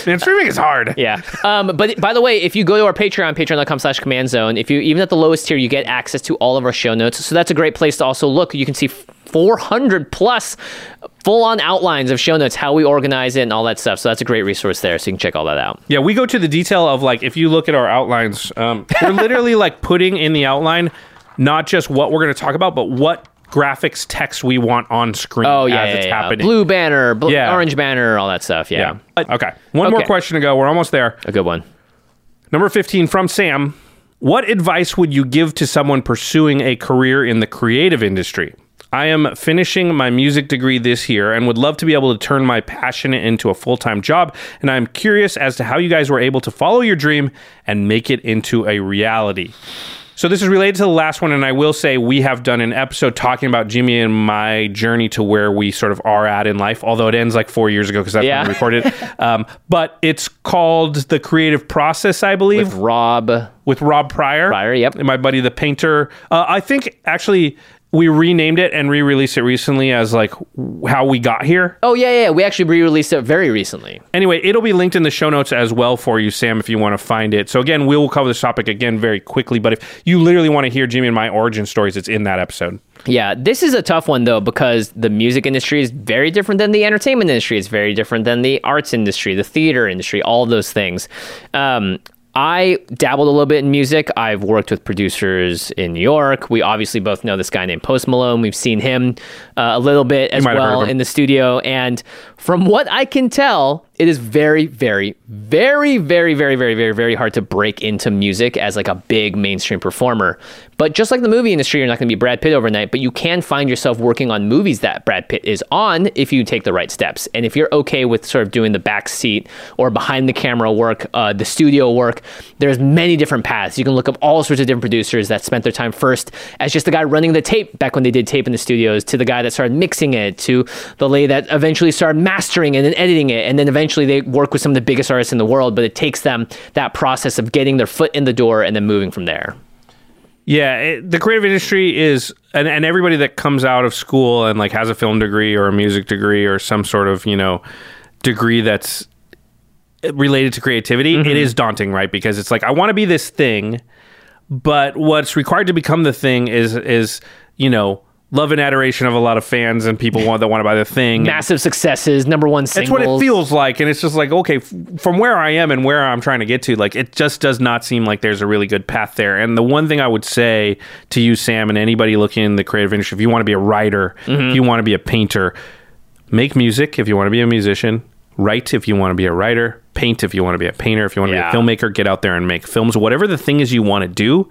Man, streaming is hard. yeah. Um, but by the way, if you go to our Patreon, patreon.com slash command zone, if you even at the lowest tier, you get access to all of our show notes. So that's a great place to also look. You can see 400 plus full on outlines of show notes, how we organize it and all that stuff. So that's a great resource there. So you can check all that out. Yeah, we go to the detail of like if you look at our outlines, um, we're literally like putting in the outline not just what we're going to talk about, but what graphics text we want on screen Oh, yeah. as yeah, it's yeah. happening. Blue banner, bl- Yeah. orange banner, all that stuff. Yeah. yeah. Uh, uh, okay. One more question to go. We're almost there. A good one. Number 15 from Sam. What advice would you give to someone pursuing a career in the creative industry? I am finishing my music degree this year and would love to be able to turn my passion into a full time job. And I'm curious as to how you guys were able to follow your dream and make it into a reality. So this is related to the last one, and I will say we have done an episode talking about Jimmy and my journey to where we sort of are at in life. Although it ends like four years ago because that's Yeah. when we recorded it. Um, but it's called the Creative Process, I believe With Rob. with Rob Pryor. Pryor, yep. And my buddy, the painter. Uh, I think actually we renamed it and re-released it recently as like w- how we got here. Oh, yeah, yeah. We actually re released it very recently. Anyway, it'll be linked in the show notes as well for you, Sam, if you want to find it. So again, we will cover this topic again very quickly. But if you literally want to hear Jimmy and my origin stories, it's in that episode. Yeah, this is a tough one though because the music industry is very different than the entertainment industry. It's very different than the arts industry, the theater industry, all those things. Um, I dabbled a little bit in music. I've worked with producers in New York. We obviously both know this guy named Post Malone. We've seen him uh, a little bit as might have heard well in the studio. And from what I can tell, it is very, very, very, very, very, very, very, very hard to break into music as like a big mainstream performer. But just like the movie industry, you're not going to be Brad Pitt overnight, but you can find yourself working on movies that Brad Pitt is on if you take the right steps. And if you're okay with sort of doing the back seat or behind the camera work, uh, the studio work, there's many different paths. You can look up all sorts of different producers that spent their time first as just the guy running the tape back when they did tape in the studios, to the guy that started mixing it, to the lady that eventually started mastering and then editing it, and then eventually they work with some of the biggest artists in the world. But it takes them that process of getting their foot in the door and then moving from there. Yeah, it, the creative industry is, and, and everybody that comes out of school and like has a film degree or a music degree or some sort of you know degree that's related to creativity, it mm-hmm. is daunting, right? Because it's like I want to be this thing, but what's required to become the thing is is you know love and adoration of a lot of fans and people want that want to buy the thing. Massive successes, number one That's what it feels like, and it's just like okay, f- from where I am and where I'm trying to get to, like it just does not seem like there's a really good path there. And the one thing I would say to you, Sam, and anybody looking in the creative industry, if you want to be a writer, mm-hmm. if you want to be a painter, make music. If you want to be a musician, write if you want to be a writer, paint if you want to be a painter, if you want to Yeah. be a filmmaker, get out there and make films. Whatever the thing is you want to do,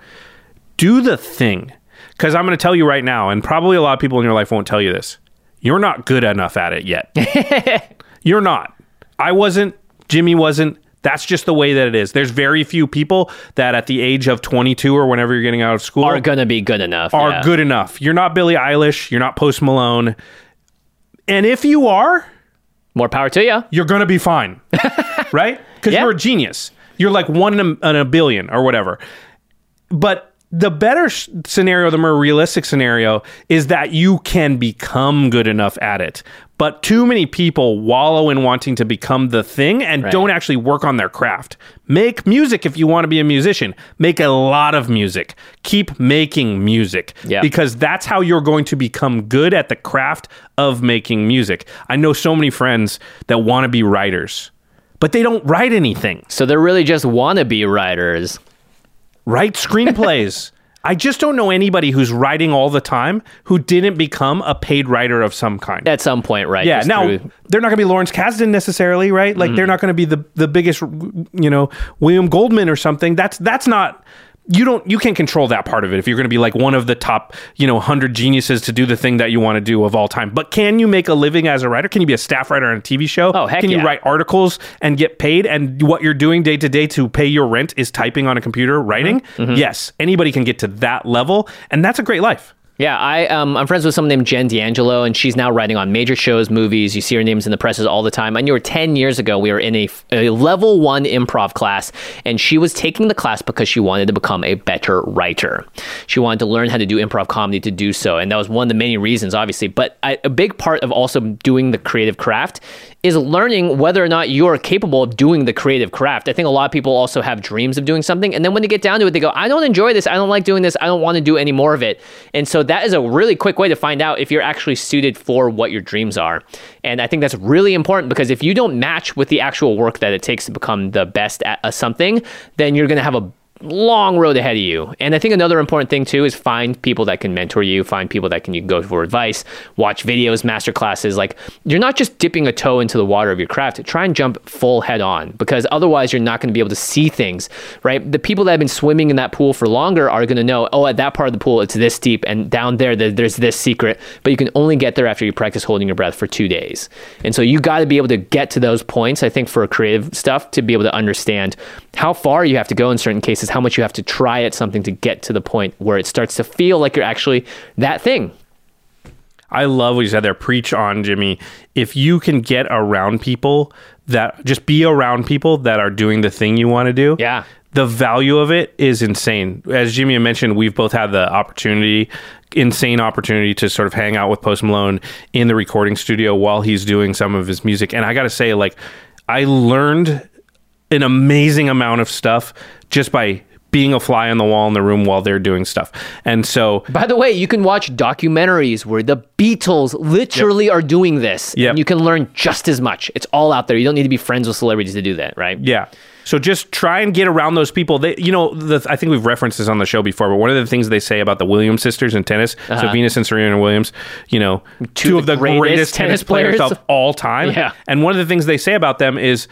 do the thing. Because I'm going to tell you right now, and probably a lot of people in your life won't tell you this. You're not good enough at it yet. You're not. I wasn't. Jimmy wasn't. That's just the way that it is. There's very few people that at the age of 22 or whenever you're getting out of school Are gonna be good enough. are yeah. good enough. You're not Billie Eilish. You're not Post Malone. And if you are, More power to you. you're going to be fine. right? Because Yeah. you're a genius. You're like one in a, in a billion or whatever. But the better scenario, the more realistic scenario, is that you can become good enough at it. But too many people wallow in wanting to become the thing and don't actually work on their craft. Make music if you want to be a musician. Make a lot of music. Keep making music. Yeah. Because that's how you're going to become good at the craft of making music. I know so many friends that want to be writers, but they don't write anything So they're really just wannabe writers. Write screenplays. I just don't know anybody who's writing all the time who didn't become a paid writer of some kind. At some point, right? yeah, now through- they're not going to be Lawrence Kasdan necessarily, right? Like Mm-hmm. they're not going to be the the biggest, you know, William Goldman or something. That's that's not. You don't. You can't control that part of it if you're going to be like one of the top, you know, hundred geniuses to do the thing that you want to do of all time. But can you make a living as a writer? Can you be a staff writer on a TV show? Oh, heck Can you write articles and get paid? And what you're doing day to day to pay your rent is typing on a computer, writing. Mm-hmm. Yes, anybody can get to that level, and that's a great life. Yeah, I um, I'm friends with someone named Jen D'Angelo, and she's now writing on major shows, movies. You see her names in the presses all the time. I knew her ten years ago. We were in a, a level one improv class, and she was taking the class because she wanted to become a better writer. She wanted to learn how to do improv comedy to do so, and that was one of the many reasons, obviously. But I, a big part of also doing the creative craft is learning whether or not you are capable of doing the creative craft. I think a lot of people also have dreams of doing something, and then when they get down to it, they go, "I don't enjoy this. I don't like doing this. I don't want to do any more of it." And so that is a really quick way to find out if you're actually suited for what your dreams are. And I think that's really important because if you don't match with the actual work that it takes to become the best at something, then you're going to have a long road ahead of you. And I think another important thing too is find people that can mentor you, find people that can you can go for advice, watch videos, master classes. Like you're not just dipping a toe into the water of your craft. Try and jump full head on because otherwise you're not going to be able to see things, right? The people that have been swimming in that pool for longer are going to know, oh, at that part of the pool it's this deep and down there there- there's this secret, but you can only get there after you practice holding your breath for 2 days. And so you got to be able to get to those points I think for creative stuff to be able to understand how far you have to go in certain cases, how much you have to try at something to get to the point where it starts to feel like you're actually that thing. I love what you said there. Preach on, Jimmy. If you can get around people that just be around people that are doing the thing you want to do. Yeah. The value of it is insane. As Jimmy mentioned, we've both had the opportunity, insane opportunity to sort of hang out with Post Malone in the recording studio while he's doing some of his music. And I got to say, like, I learned an amazing amount of stuff just by being a fly on the wall in the room while they're doing stuff. And so By the way, you can watch documentaries where the Beatles literally are doing this. Yep. And you can learn just as much. It's all out there. You don't need to be friends with celebrities to do that, right? Yeah. So just try and get around those people. They, you know, the, I think we've referenced this on the show before, but one of the things they say about the Williams sisters in tennis, so uh-huh. Venus and Serena Williams, you know, two, of the greatest greatest, tennis, tennis players, players. of all time. Yeah. And one of the things they say about them is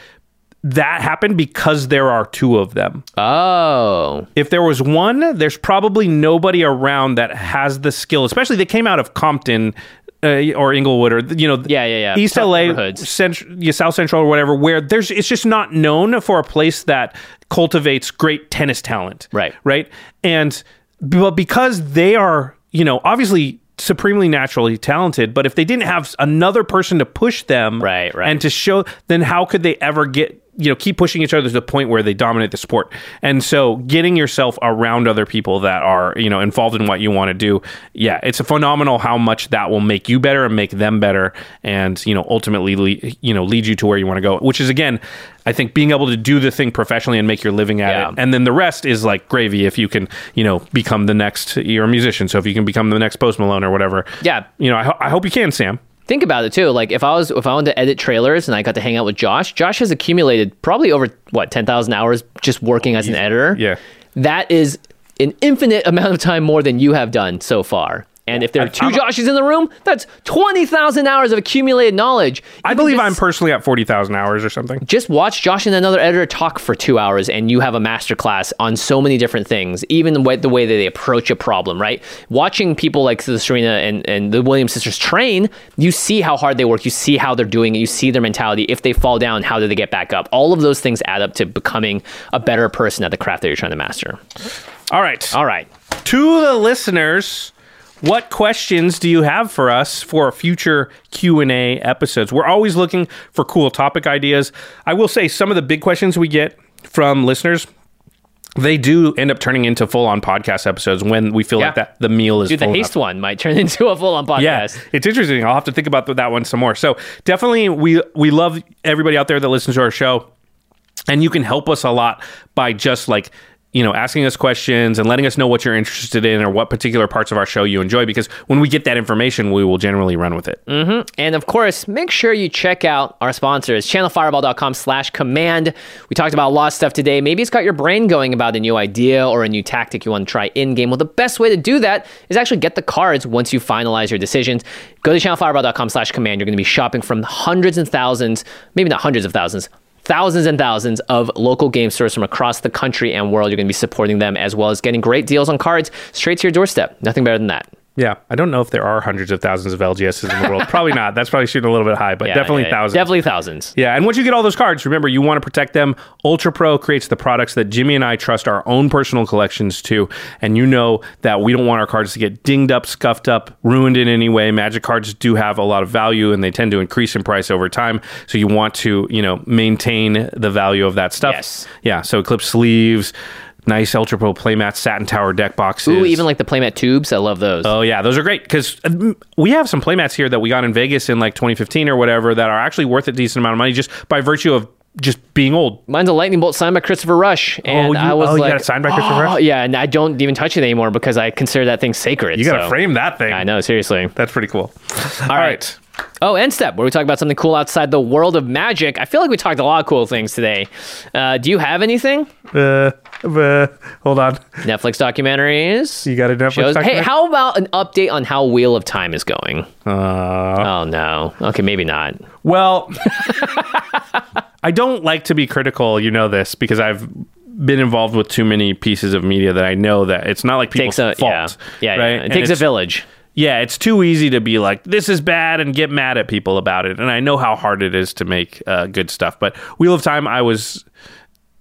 that happened because there are two of them. Oh. If there was one, there's probably nobody around that has the skill. Especially they came out of Compton uh, or Inglewood or you know Yeah, yeah, yeah. East Tough LA. Central, yeah, South Central or whatever, where there's it's just not known for a place that cultivates great tennis talent. Right. Right. And but because they are, you know, obviously supremely naturally talented, but if they didn't have another person to push them Right, right. and to show then how could they ever get you know keep pushing each other to the point where they dominate the sport and so getting yourself around other people that are you know involved in what you want to do yeah it's a phenomenal how much that will make you better and make them better and you know ultimately le- you know lead you to where you want to go which is again i think being able to do the thing professionally and make your living at Yeah. it and then the rest is like gravy if you can you know become the next you're a musician so if you can become the next post malone or whatever Yeah. you know i, ho- I hope you can sam Think about it too. Like if I was if I wanted to edit trailers and I got to hang out with Josh, Josh has accumulated probably over what ten thousand hours just working as an editor. Yeah. that is an infinite amount of time more than you have done so far. And if there are 2 I'm- Joshes in the room, that's 20,000 hours of accumulated knowledge. I You believe just- I'm personally at 40,000 hours or something. just watch Josh and another editor talk for two hours, and you have a masterclass on so many different things, even the way, the way that they approach a problem, right? Watching people like the Serena and, and the Williams sisters train, you see how hard they work, you see how they're doing it, you see their mentality. If they fall down, how do they get back up? All of those things add up to becoming a better person at the craft that you're trying to master. All right. All right. to the listeners what questions do you have for us for future q&a episodes we're always looking for cool topic ideas i will say some of the big questions we get from listeners they do end up turning into full-on podcast episodes when we feel Yeah. like that the meal is Dude, the full haste one might turn into a full on podcast. Yeah, it's interesting. I'll have to think about that one some more. So definitely, we we love everybody out there that listens to our show, and you can help us a lot by just like you know asking us questions and letting us know what you're interested in or what particular parts of our show you enjoy. Because when we get that information, we will generally run with it. Mm-hmm. And of course, make sure you check out our sponsors, channelfireball.com slash command. We talked about a lot of stuff today. Maybe it's got your brain going about a new idea or a new tactic you want to try in game. Well, the best way to do that is actually get the cards once you finalize your decisions. Go to channelfireball.com slash command. You're going to be shopping from hundreds and thousands, maybe not hundreds of thousands, thousands and thousands of local game stores from across the country and world. You're going to be supporting them as well as getting great deals on cards straight to your doorstep. Nothing better than that. Yeah, I don't know if there are hundreds of thousands of LGSs in the world. probably not. That's probably shooting a little bit high, but Yeah, definitely yeah, thousands. Definitely thousands. Yeah, and once you get all those cards, remember you want to protect them. Ultra Pro creates the products that Jimmy and I trust our own personal collections to, and you know that we don't want our cards to get dinged up, scuffed up, ruined in any way. Magic cards do have a lot of value, and they tend to increase in price over time. So you want to, you know, maintain the value of that stuff. Yes. Yeah. So clip sleeves, nice Ultra Pro Playmat satin tower deck boxes. Ooh, even like the playmat tubes. I love those. Oh yeah, those are great because we have some playmats here that we got in Vegas in like 2015 or whatever that are actually worth a decent amount of money just by virtue of just being old. Mine's a lightning bolt signed by Christopher Rush, and you- I was oh, you like, got it signed by Christopher "Oh," Rush? Yeah, and I don't even touch it anymore because I consider that thing sacred. You got to so- frame that thing. I know, seriously. That's pretty cool. All right. Oh, end step, where we talk about something cool outside the world of magic. I feel like we talked a lot of cool things today. Uh, do you have anything? Uh, uh, hold on. Netflix documentaries? You got a Netflix shows? Hey, how about an update on how Wheel of Time is going? Uh, Oh no. Okay, maybe not. well, I don't like to be critical. You know this because I've been involved with too many pieces of media that I know that it's not like people's Takes a fault. yeah, yeah, yeah. right? It And takes a village. Yeah, it's too easy to be like, this is bad and get mad at people about it. And I know how hard it is to make uh, good stuff. But Wheel of Time, I was,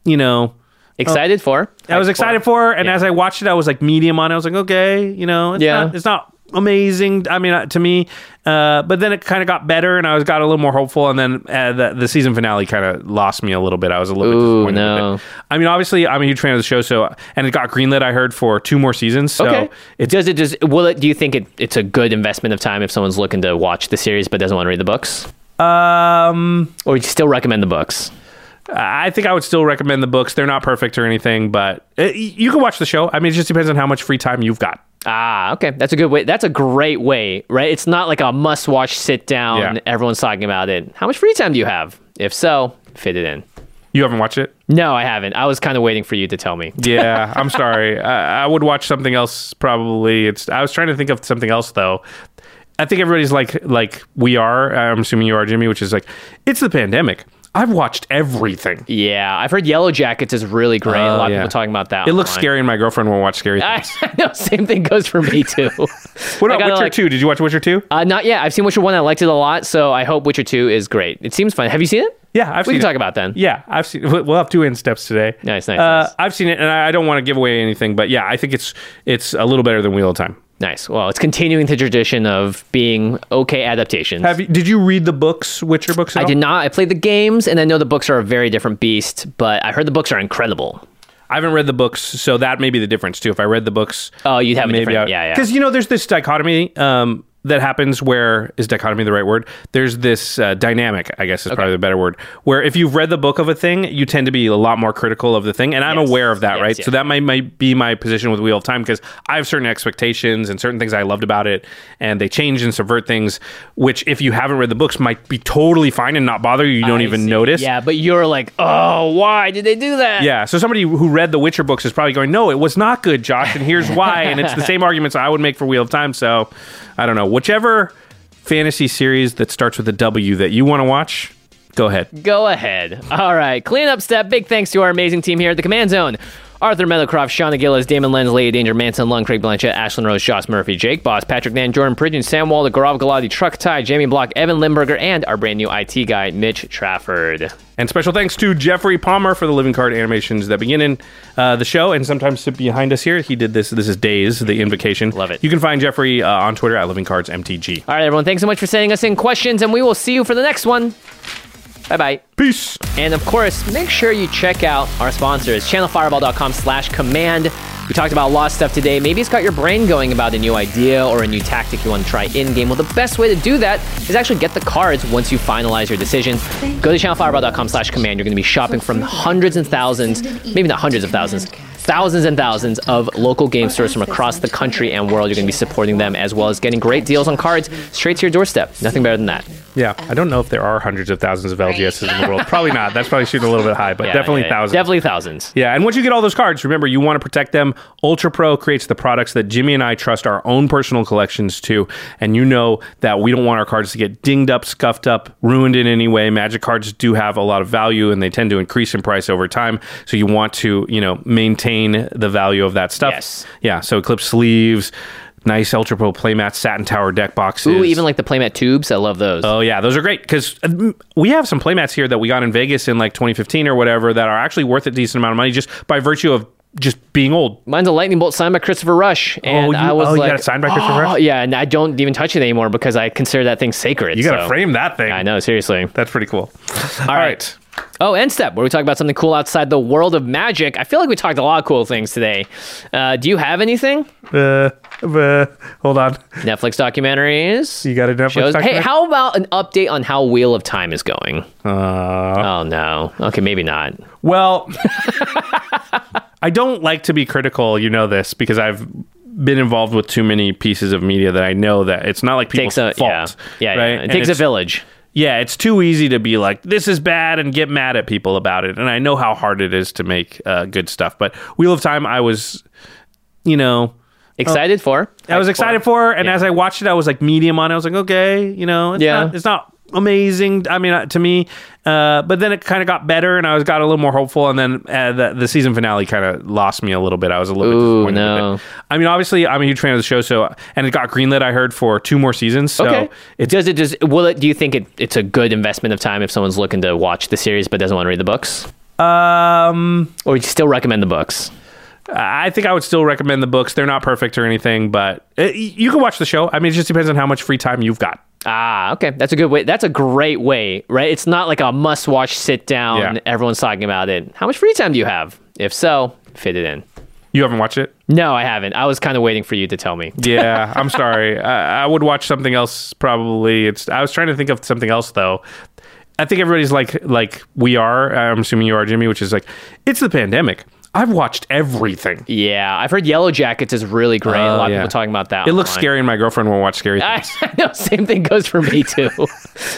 you know, Excited for? I was excited for. And Yeah. as I watched it, I was like medium on it. I was like, okay, you know, it's, Yeah. not, it's not amazing. I mean, uh, to me, uh, but then it kind of got better and I was got a little more hopeful. And then uh, the, the season finale kind of lost me a little bit. I was a little Ooh, bit disappointed. no. I mean, obviously, I'm a huge fan of the show. So, and it got greenlit, I heard, for two more seasons. So Okay. it's does it does will it do you think it, it's a good investment of time if someone's looking to watch the series but doesn't want to read the books? um Or would you still recommend the books? I think I would still recommend the books. They're not perfect or anything, but uh, you can watch the show. I mean, it just depends on how much free time you've got. Ah, okay. That's a good way. That's a great way, right? It's not like a must watch sit down. Yeah. Everyone's talking about it. How much free time do you have? If so, fit it in. You haven't watched it? No, I haven't. I was kind of waiting for you to tell me. Yeah, I'm sorry. I, I would watch something else probably. It's. I was trying to think of something else though. I think everybody's like like we are. I'm assuming you are, Jimmy. Which is like it's the pandemic. I've watched everything. Yeah, I've heard Yellow Jackets is really great. a Oh, lot of people talking about that. It looks scary, and my girlfriend won't watch scary I things. know. Same thing goes for me too. What about Witcher like- Two? Did you watch Witcher Two? Uh, not yet. I've seen Witcher One. I liked it a lot, so I hope Witcher Two is great. It seems fun. Have you seen it? Yeah, I've we can it. talk about then. Yeah, I've seen. We'll have two end steps today. Nice, nice, Uh, nice. I've seen it, and I I don't want to give away anything, but yeah, I think it's it's a little better than Wheel of Time. Nice. Well, it's continuing the tradition of being okay adaptations. Have you? Did you read the books, Witcher books? I all? did not. I played the games, and I know the books are a very different beast, but I heard the books are incredible. I haven't read the books, so that may be the difference too. If I read the books, Oh, you'd have a maybe different. yeah, yeah. Because you know, there's this dichotomy. Um, that happens where is dichotomy the right word? There's this uh, dynamic, I guess is probably the better word, where if you've read the book of a thing, you tend to be a lot more critical of the thing, and I'm Yes. aware of that, Yes, right? yes. So that might might be my position with Wheel of Time because I have certain expectations and certain things I loved about it, and they change and subvert things, which if you haven't read the books might be totally fine and not bother you. You don't I even see. notice. Yeah, but you're like, oh, why did they do that? Yeah, so somebody who read the Witcher books is probably going, "No, it was not good, Josh, and here's why." and it's the same arguments I would make for Wheel of Time. So, I don't know. Whichever fantasy series that starts with a W that you want to watch, go ahead. Go ahead. All right. Cleanup step. Big thanks to our amazing team here at the Command Zone. Arthur Meadowcroft, Shauna Gillis, Damon Lenz, Lady Danger, Manson Lung, Craig Blanchett, Ashlyn Rose, Josh Murphy, Jake Boss, Patrick Nan, Jordan Pridgeon, Sam Walder, Gaurav Galati, Truck Tie, Jamie Block, Evan Limburger, and our brand new IT guy, Mitch Trafford. And special thanks to Jeffrey Palmer for the living card animations that begin in uh, the show and sometimes sit behind us here. He did this. This is Days, the invocation. Love it. You can find Jeffrey uh, on Twitter at Living Cards MTG. All right, everyone. Thanks so much for sending us in questions, and we will see you for the next one. Bye bye. Peace. And of course, make sure you check out our sponsors, channelfireball.com slash command. We talked about a lot of stuff today. Maybe it's got your brain going about a new idea or a new tactic you want to try in game. Well, the best way to do that is actually get the cards once you finalize your decision. Go to channelfireball.com slash command. You're going to be shopping from hundreds and thousands, maybe not hundreds of thousands, thousands and thousands of local game stores from across the country and world. You're going to be supporting them as well as getting great deals on cards straight to your doorstep. Nothing better than that. Yeah, I don't know if there are hundreds of thousands of LGSs in the world. Probably not. That's probably shooting a little bit high, but Yeah, definitely yeah, yeah. thousands. Definitely thousands. Yeah, and once you get all those cards, remember you want to protect them. Ultra Pro creates the products that Jimmy and I trust our own personal collections to, and you know that we don't want our cards to get dinged up, scuffed up, ruined in any way. Magic cards do have a lot of value, and they tend to increase in price over time. So you want to, you know, maintain the value of that stuff. Yes. Yeah. So Eclipse sleeves, nice Ultra Pro playmats, satin tower deck boxes. Ooh, even like the playmat tubes. I love those. Oh yeah, those are great because uh, we have some playmats here that we got in Vegas in like 2015 or whatever that are actually worth a decent amount of money just by virtue of just being old. Mine's a lightning bolt signed by Christopher Rush, oh, and you- I was oh, you like, got it signed by Christopher "Oh," Rush? Yeah, and I don't even touch it anymore because I consider that thing sacred. You got to so- frame that thing. I know, seriously. That's pretty cool. All right. right. Oh, end step, where we talk about something cool outside the world of magic. I feel like we talked a lot of cool things today. Uh, do you have anything? Uh, uh, hold on. Netflix documentaries. You got a Netflix shows. Hey, how about an update on how Wheel of Time is going? Uh, Oh no. Okay, maybe not. well, I don't like to be critical. You know this because I've been involved with too many pieces of media that I know that it's not like people's Takes a fault. yeah, yeah, yeah. right? It And takes a village. Yeah, it's too easy to be like, this is bad and get mad at people about it. And I know how hard it is to make uh, good stuff. But Wheel of Time, I was, you know, Excited for? I was excited for. And Yeah. as I watched it, I was like medium on it. I was like, okay, you know, it's, Yeah. not, it's not amazing. I mean, uh, to me, uh, but then it kind of got better and I was got a little more hopeful. And then uh, the, the season finale kind of lost me a little bit. I was a little Ooh, bit disappointed. no. With it. I mean, obviously, I'm a huge fan of the show. So, and it got greenlit, I heard, for two more seasons. So okay. it's does it does will it? Do you think it, it's a good investment of time if someone's looking to watch the series but doesn't want to read the books, um, or would you still recommend the books? I think I would still recommend the books. They're not perfect or anything, but uh, you can watch the show. I mean, it just depends on how much free time you've got. Ah, okay. That's a good way. That's a great way, right? It's not like a must watch sit down. Yeah. Everyone's talking about it. How much free time do you have? If so, fit it in. You haven't watched it? No, I haven't. I was kind of waiting for you to tell me. Yeah, I'm sorry. I, I would watch something else probably. It's. I was trying to think of something else though. I think everybody's like like we are. I'm assuming you are, Jimmy. Which is like it's the pandemic. I've watched everything. Yeah, I've heard Yellowjackets is really great. a Oh, lot of people talking about that. It looks scary, and my girlfriend won't watch scary I things. know. Same thing goes for me too.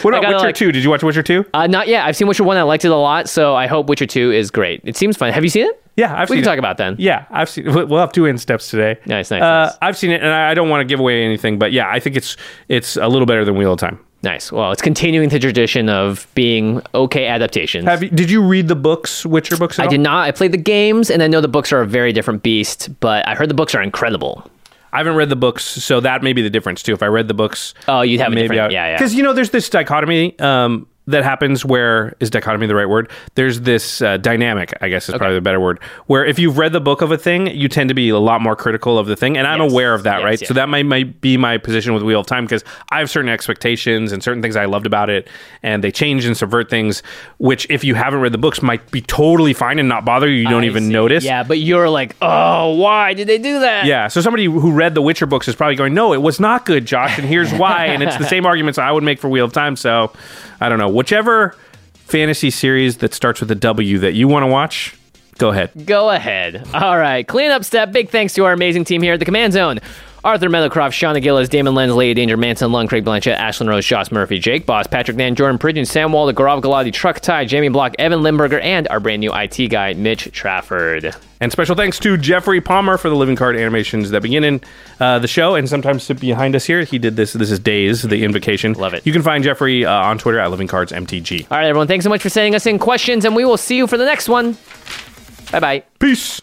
What about Witcher like- Two? Did you watch Witcher Two? Uh, not yet. I've seen Witcher One. I liked it a lot, so I hope Witcher Two is great. It seems fun. Have you seen it? Yeah, I've we seen can it. talk about then. Yeah, I've seen. We'll have two in steps today. Nice, nice, Uh, nice. I've seen it, and I I don't want to give away anything, but yeah, I think it's it's a little better than Wheel of Time. Nice. Well, it's continuing the tradition of being okay adaptations. Have you? Did you read the books, Witcher books? I all? did not. I played the games, and I know the books are a very different beast, but I heard the books are incredible. I haven't read the books, so that may be the difference too. If I read the books, Oh, you'd have a maybe different. yeah, yeah. Because you know, there's this dichotomy. Um, that happens where is dichotomy the right word? There's this uh, dynamic, I guess is probably the better word, where if you've read the book of a thing, you tend to be a lot more critical of the thing, and I'm Yes. aware of that, Yes, right? yes. So that might might be my position with Wheel of Time because I have certain expectations and certain things I loved about it, and they change and subvert things, which if you haven't read the books might be totally fine and not bother you. You don't I even see. notice. Yeah, but you're like, oh, why did they do that? Yeah, so somebody who read the Witcher books is probably going, "No, it was not good, Josh, and here's why." and it's the same arguments I would make for Wheel of Time. So, I don't know. Whichever fantasy series that starts with a W that you want to watch, go ahead. Go ahead. All right. Cleanup step. Big thanks to our amazing team here at the Command Zone. Arthur Meadowcroft, Shauna Gillis, Damon Lenz, Lady Danger, Manson Lung, Craig Blanchett, Ashlyn Rose, Josh Murphy, Jake Boss, Patrick Nan, Jordan Pridgeon, Sam Walder, Gaurav Galati, Truck Tie, Jamie Block, Evan Limburger, and our brand new IT guy, Mitch Trafford. And special thanks to Jeffrey Palmer for the living card animations that begin in uh, the show and sometimes sit behind us here. He did this. This is Days, the invocation. Love it. You can find Jeffrey uh, on Twitter at Living Cards MTG. All right, everyone. Thanks so much for sending us in questions, and we will see you for the next one. Bye bye. Peace.